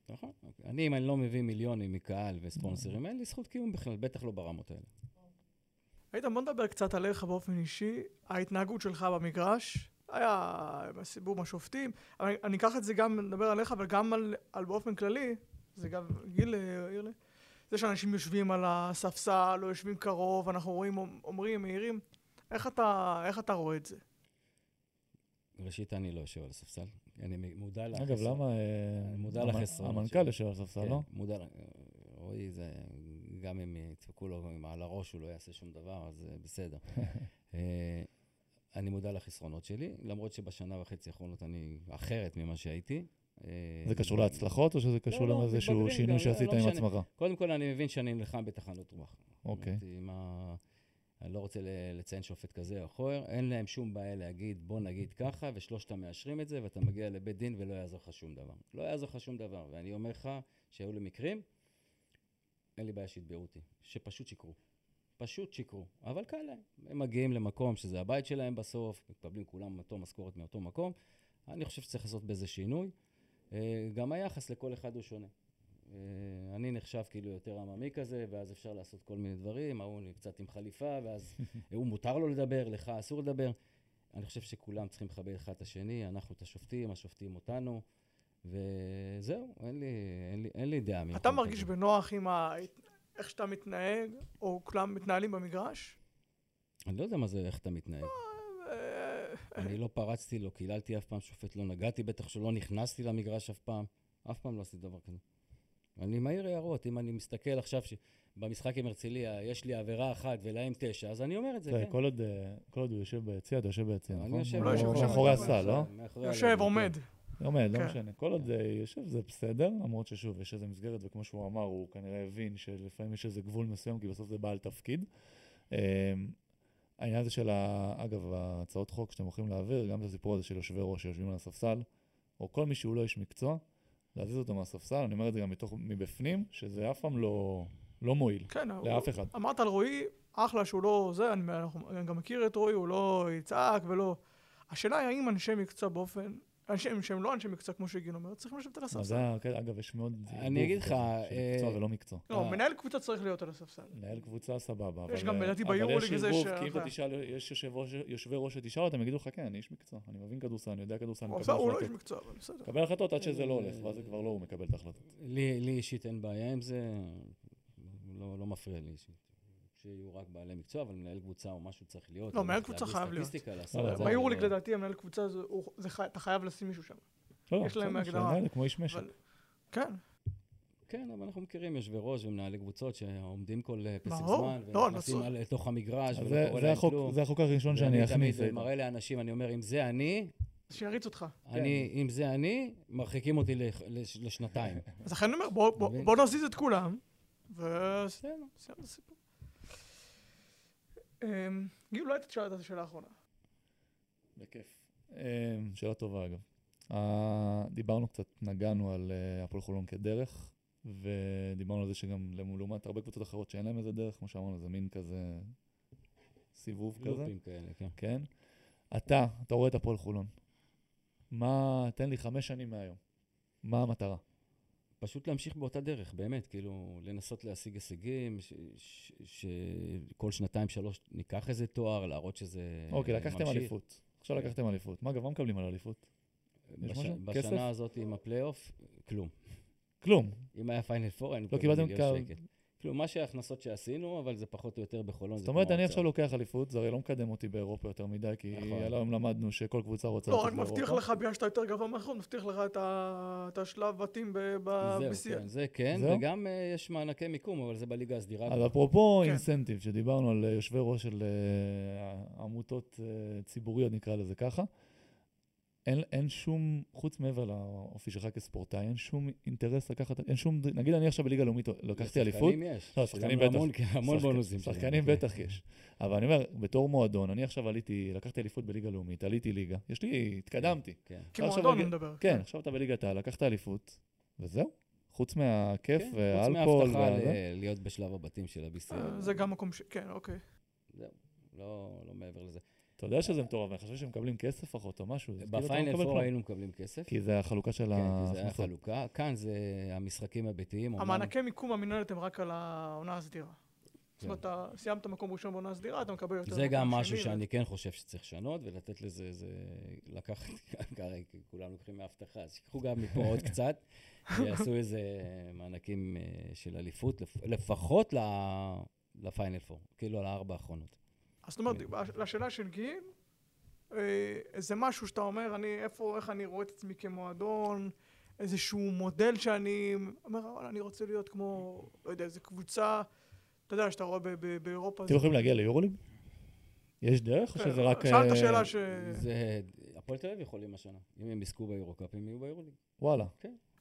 נכון. אוקיי. אני, אם אני לא מביא מיליונים מקהל וספונסרים, אין לי זכות קיום בכלל, בטח לא ברמות האלה. איתן, בוא נדבר קצת עליך באופן אישי. ההתנהגות שלך במגרש, היה סיבוב השופטים. אני- אני אקח את זה גם, נדבר עליך, אבל גם על, על באופן כללי, זה גם גיל אה, העיר לי. זה שאנשים יושבים על הספסל, או יושבים קרוב, אנחנו רואים, אומרים, מעירים. איך אתה, איך אתה רואה את זה? ראשית, אני לא יושב על הספסל. אני מודע אגב, לחסרון. למה... אה, אני מודע לחסרונות המנכ"ל. יושב על הספסל, כן, לא? מודע, רועי, זה, גם אם ידפקו לו על הראש, הוא לא יעשה שום דבר, אז אה, בסדר. אה, אני מודע לחסרונות שלי, למרות שבשנה וחצי האחרונות אני אחרת ממה שהייתי. זה קשור להצלחות, או שזה קשור לא, לאיזשהו מתבגרים שינוי שעשית לא עם. עצמך? קודם כל, אני מבין שאני נלחם בתחנות רוח. אוקיי. אני לא רוצה לציין שופט כזה או אחר, אין להם שום בעיה להגיד, בוא נגיד ככה, ושלושתם מאשרים את זה, ואתה מגיע לבית דין ולא יעזור לך שום דבר. לא יעזור לך שום דבר. ואני אומר לך שהיו לי מקרים, אין לי בעיה שיתבעו אותי, שפשוט שיקרו. פשוט שיקרו, אבל קל להם. הם מגיעים למקום שזה הבית שלהם בסוף, מקבלים כולם אותו משכורת מאותו מקום. אני חושב שצריך לעשות בזה שינוי. אה, גם היחס לכל אחד הוא שונה. אה, אני נחשב כאילו יותר עממי כזה, ואז אפשר לעשות כל מיני דברים, ההוא קצת עם חליפה, ואז הוא מותר לו לדבר, לך אסור לדבר. אני חושב שכולם צריכים לכבד אחד את השני, אנחנו את השופטים, השופטים אותנו, וזהו, אין לי, אין לי, אין לי דעה. אתה מרגיש כזאת. בנוח עם ה... איך שאתה מתנהג, או כולם מתנהלים במגרש? אני לא יודע מה זה, איך אתה מתנהג. אני לא פרצתי, לא קיללתי אף פעם שופט, לא נגעתי, בטח שלא נכנסתי למגרש אף פעם. אף פעם לא עשיתי דבר כזה. אני מעיר הערות, אם אני מסתכל עכשיו שבמשחק עם הרצליה יש לי עבירה אחת ולהם תשע, אז אני אומר את זה, כן. כל עוד, אה, כל עוד הוא יושב ביציע, אתה יושב ביציע, אני נכון? יושב, הוא לא יושב, מאחורי הסל, לא? יושב, עומד. עומד, לא כן. משנה. כל עוד אה, יושב זה בסדר, למרות ששוב, יש איזה מסגרת, וכמו שהוא אמר, הוא כנראה הבין שלפעמים יש איזה גבול מסוים, כי בסוף זה בעל תפקיד. העניין הזה של, ה- אגב, ההצעות חוק שאתם הולכים להעביר, גם את הסיפור הזה של יושבי ראש שיושבים על הספסל, או כל מי שהוא לא איש מקצוע, להזיז אותו מהספסל, אני אומר את זה גם מתוך, מבפנים, שזה אף פעם לא, לא מועיל כן, הוא- לאף אחד. אמרת על רועי, אחלה שהוא לא זה, אני, אנחנו- אני גם מכיר את רועי, הוא לא יצעק ולא... השאלה היא האם אנשי מקצוע באופן... אנשים שהם לא אנשי מקצוע, כמו שגיל אומר, צריכים לשבת על אז הספסל. זה, כן, אגב, יש מאוד... אני אגיד לך, מקצוע אה, ולא מקצוע. לא, אה. מנהל קבוצה צריך להיות על הספסל. מנהל קבוצה, סבבה. יש גם, אה, לדעתי, אבל ביורוליג יש זה ערבוב, ש- כי אם אתה. תשאל, יש יושבי ראש שתשאל אותם, יגידו לך, כן, אני איש מקצוע, אני מבין כדורסל, אני יודע כדורסל, אני מקבל עושה- הוא לא איש החלטות. מקצוע, אבל בסדר. מקבל החלטות עד שזה לא הולך, ואז זה כבר לא הוא מקבל את ההחלטות. לי, לי אישית אין בעיה עם זה, לא, לא מפריע לי אישית. שיהיו רק בעלי מקצוע, אבל מנהל קבוצה או משהו צריך להיות. לא, מנהל קבוצה חייב להיות. לא, ביורוליג לדעתי המנהל קבוצה, אתה חייב לשים מישהו שם. לא, יש להם הגדרה. כמו איש משק. כן. כן, אבל אנחנו מכירים יושבי ראש ומנהלי קבוצות שעומדים כל אה, פסק. זמן, לא, ונכנסים אני על- לתוך המגרש, ולא קורה להם כלום. זה החוק הראשון שאני תמיד אכניס. מראה לאנשים, אני אומר, אם זה אני, שיריץ אותך. אני, אם זה אני, מרחיקים אותי לשנתיים. אז לכן אני אומר, בוא- נזיז את כולם, וסיימנו בסדר. את הסיפור. אמ, גיל, אולי תשאל את השאלה האחרונה. בכיף. אמ, שאלה טובה אגב. דיברנו קצת, נגענו על אה, הפועל חולון כדרך, ודיברנו על זה שגם לעומת הרבה קבוצות אחרות שאין להם איזה דרך, כמו שאמרנו, זה מין כזה סיבוב כזה, לופים כאלה, כן. כן? אתה, אתה רואה את הפועל חולון. מה, תן לי חמש שנים מהיום. מה המטרה? פשוט להמשיך באותה דרך, באמת, כאילו, לנסות להשיג הישגים, שכל שנתיים, שלוש ניקח איזה תואר, להראות שזה אוקיי, לקחתם ממשיך. אליפות. עכשיו כן. לקחתם אליפות. מה, אגב, מה מקבלים על אליפות? בש-? כסף? בשנה הזאת עם הפלייאוף, כלום. כלום. אם היה פיינל פור, היינו לא קיבלתם מיליון שקל. כאילו, מה שההכנסות שעשינו, אבל זה פחות או יותר בחולון. זאת אומרת, אני. עכשיו לוקח אליפות, זה הרי לא מקדם אותי באירופה יותר מדי, כי נכון. היום למדנו שכל קבוצה רוצה לא, לצאת רק מבטיח לאירופה. לך, בגלל שאתה יותר גבוה מהאחרון, מבטיח לך את השלב בתים ב-BCL. זהו, כן, זה כן? וגם אה, יש מענקי מיקום, אבל זה בליגה הסדירה. אז אפרופו כן. אינסנטיב, שדיברנו על אה, יושבי ראש של אה, עמותות ציבוריות, נקרא לזה ככה, אין, אין שום, חוץ מעבר לאופי שלך כספורטאי, אין שום אינטרס לקחת, אין שום, נגיד אני עכשיו בליגה לאומית לקחתי אליפות, לשחקנים יש. לא, שחקנים בטח. המון- המון שחק- בונוסים. שחקנים שלנו, בטח יש. אבל אני אומר, בתור מועדון, אני עכשיו עליתי, לקחתי אליפות בליגה לאומית, עליתי ליגה, יש לי, התקדמתי. כן. כמועדון מגיע- אני מדבר. כן, עכשיו אתה בליגת העל, לקחת אליפות, וזהו. חוץ מהכיף כן, והאלכוהול. חוץ מההבטחה להיות בשלב הבתים של ה-BCL. אה, זה גם מקום ש... כן, אוקיי. זהו, לא לא מעבר לזה. אתה יודע שזה מטורף, אני חושב שהם מקבלים כסף אחות או משהו. כאילו לא בפיינל פור כלום. היינו מקבלים כסף. כי זה החלוקה של כן, כי זה היה ההכנסות. חלוקה. כאן זה המשחקים הביתיים. המענקי מיקום המינהלת הם רק על העונה הסדירה. זאת כן. אומרת, אתה סיימת מקום ראשון בעונה הסדירה, אתה מקבל יותר זה גם משהו שאני כן חושב שצריך לשנות, ולתת לזה איזה... לקחת, הרי כולם לוקחים מהבטחה, אז שיקחו גם מפה עוד קצת, ויעשו איזה מענקים אה, של אליפות, לפ- לפחות ל- לפיינל פור, כאילו על הארבע האחרונות. אז זאת אומרת, כן. לשאלה של גיל, אה, זה משהו שאתה אומר, אני, איפה, איך אני רואה את עצמי כמועדון, איזשהו מודל שאני אומר, "וואלה, אני רוצה להיות כמו, לא יודע, איזה קבוצה, אתה יודע, שאתה רואה באירופה. אתם יכולים להגיע ליורוליג? יש דרך או כן, שזה רק... שאלת אה, שאלה ש... זה... הפועל תל אביב יכולים השנה. אם הם יזכו ביורוקאפ, הם יהיו ביורוליג. וואלה.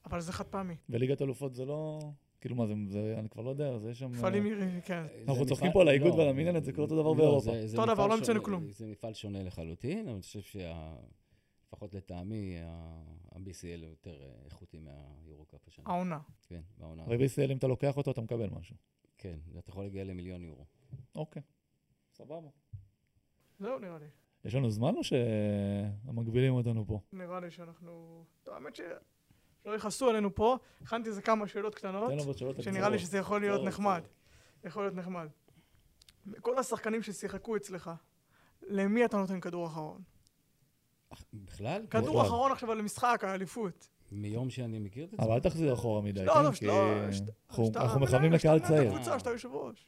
אבל זה חד פעמי. וליגת אלופות זה לא... כאילו מה זה, זה, אני כבר לא יודע, זה יש שם... מפעלים ירי, כן. אנחנו צוחקים פה על האיגוד לא, ועל המינהלת, זה קורה אותו דבר לא, באירופה. אותו דבר, לא המצאנו שונה- כלום. זה מפעל שונה לחלוטין, אבל אני חושב שלפחות לטעמי, ה-BCL הוא יותר אה, איכותי מהיורוקאפ השנה. העונה. כן, בעונה. בישראל אם אתה לוקח אותו אתה מקבל משהו. כן, אתה יכול להגיע למיליון יורו. אוקיי. סבבה. זהו, נראה לי. יש לנו זמן או שמגבילים אותנו פה? נראה לי שאנחנו... האמת ש... שלא יכעסו עלינו פה, הכנתי איזה כמה שאלות קטנות, שנראה לי. שזה יכול להיות נחמד. יכול להיות נחמד. כל השחקנים ששיחקו אצלך, למי אתה נותן כדור אחרון? בכלל? כדור. אחרון עכשיו על המשחק, האליפות. מיום שאני מכיר את אבל אל? תחזיר אחורה מדי, לא, כן? לא, כי לא, אנחנו- מכוונים לקהל צעיר. שאתה יושב ראש.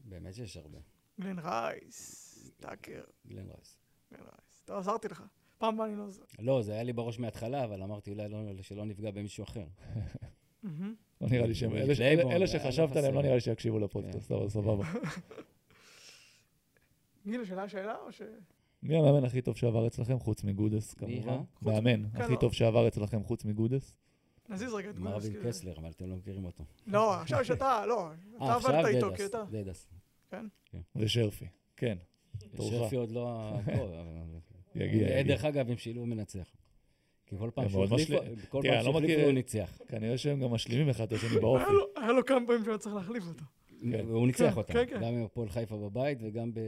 באמת שיש הרבה. גלן רייס, טאקר, גלן רייס. גלן רייס. טוב, עזרתי לך. פעם הבאה אני לא עוזר. לא, זה היה לי בראש מההתחלה, אבל אמרתי אולי לא, שלא נפגע במישהו אחר. לא נראה לי שהם... אלה שחשבת עליהם, לא. נראה לי שיקשיבו לפודקאסט, כן. אבל סבבה. גיל, שאלה שאלה או ש... מי המאמן הכי טוב שעבר אצלכם, חוץ מגודס, כמובן? אה? מאמן כן, הכי לא. טוב שעבר אצלכם, חוץ מגודס? נזיז רגע את גודס. מרווין. קסלר, אבל אתם לא מכירים אותו. לא, עכשיו שאתה, לא. אתה אה, עבדת איתו, כי אתה... דדס. ושרפי. כן, תורך. שרפי עוד לא... יגיע, אה, יגיע. דרך אגב, עם שילוב מנצח. כי כל פעם הם שהוא. כל פעם לא שהוא מכיר- הוא ניצח. כנראה שהם גם משלימים אחד את השני באופי. היה לו- כמה פעמים שהיה צריך להחליף אותו. כן. והוא ניצח כן, אותם. כן, כן. גם עם הפועל חיפה בבית וגם ב...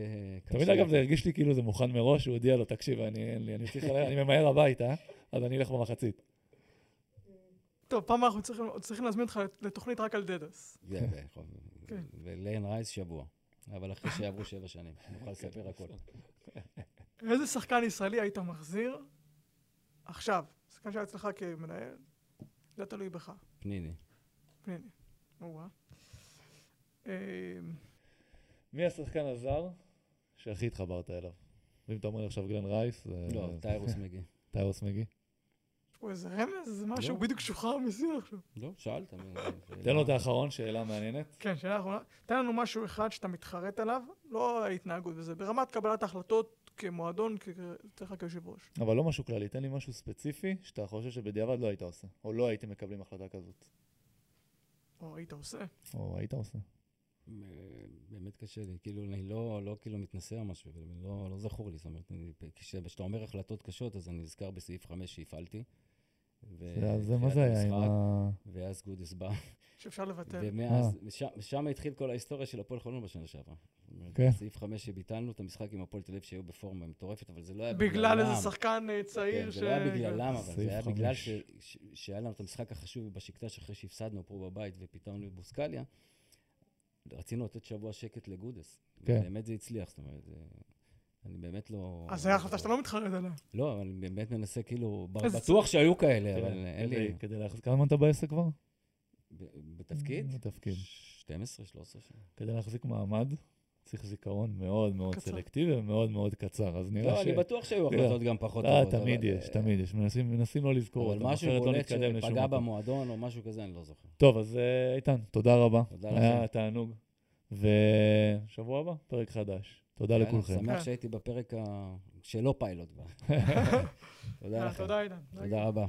תמיד אגב זה הרגיש לי כאילו זה מוכן מראש, הוא הודיע לו, תקשיב, אני אין לי, אני צריך, אני ממהר הביתה, אז אני אלך במחצית. טוב, פעם אנחנו צריכים צריכים להזמין אותך לתוכנית רק על דדס. זה, נכון. וליין רייס שבוע. אבל אחרי שיעברו שבע שנים, נוכל לספר הכל. איזה שחקן ישראלי היית מחזיר עכשיו? שחקן שהיה אצלך כמנהל? זה תלוי בך. פניני. הנה. או-אה. אמ, מי השחקן הזר שהכי התחברת אליו? ואם אתה אומר עכשיו גלן רייס, זה לא, טיירוס מגי. טיירוס מגי. יש פה איזה רמז, איזה משהו לא. בדיוק שוחרר מסין עכשיו. לא, שאלת. תן לו את האחרון, שאלה מעניינת. כן, שאלה אחרונה. תן לנו משהו אחד שאתה מתחרט עליו, לא ההתנהגות בזה, ברמת קבלת ההחלטות כמועדון, כ- אצלך כיושב ראש. אבל לא משהו כללי, תן לי משהו ספציפי שאתה חושב שבדיעבד לא היית עושה, או לא הייתם מקבלים החלטה כזאת, או היית עושה. או היית עושה. באמת קשה לי, כאילו, אני לא, לא כאילו מתנשא או משהו, לא, לא זכור לי, זאת אומרת, כשאתה אומר החלטות קשות, אז אני נזכר בסעיף 5 שהפעלתי. ו- זה- מה זה היה עם ה... ואז גודס בא, שאפשר לבטל. ומאז, ושם- ושם התחיל כל ההיסטוריה של הפועל חולון בשנה שעברה. כן. סעיף 5 שביטלנו את המשחק עם הפועל תל אביב שהיו בפורמה מטורפת, אבל זה לא היה בגללם. בגלל איזה שחקן אה, צעיר כן, ש... זה לא היה בגללם, אבל זה היה בגלל. ש- ש- שהיה לנו את המשחק החשוב בשקטש אחרי שהפסדנו פה בבית ופיתרנו את בוסקליה. רצינו לתת שבוע שקט לגודס. כן. באמת זה הצליח, זאת אומרת, זה- אני באמת לא... אז זו החלטה שאתה לא מתחרט עליה. לא, אני באמת מנסה, כאילו, בטוח שהיו כאלה, כן, אבל אין לי... כדי- להחזיק, כמה זמן אתה בעסק כבר? ב- בתפקיד? בתפקיד. 12, 13 שנה. כדי להחזיק מעמד, צריך זיכרון מאוד מאוד קצר. סלקטיבי ומאוד מאוד קצר, אז נראה לא, ש... אני בטוח שהיו החלטות גם פחות אה, טובות. תמיד אבל, יש, אה, תמיד יש, מנסים מנסים לא לזכור אבל אותם, משהו אחרת לא בולט נתקדם לשום שפגע. במועדון או משהו כזה, אני לא זוכר. טוב, אז אה, איתן, תודה רבה. תודה היה לכם. תענוג. ושבוע הבא, פרק חדש. תודה לכולכם. שמח כן. שהייתי בפרק ה- שלא פיילוט כבר. תודה לכם. תודה, עידן. תודה רבה.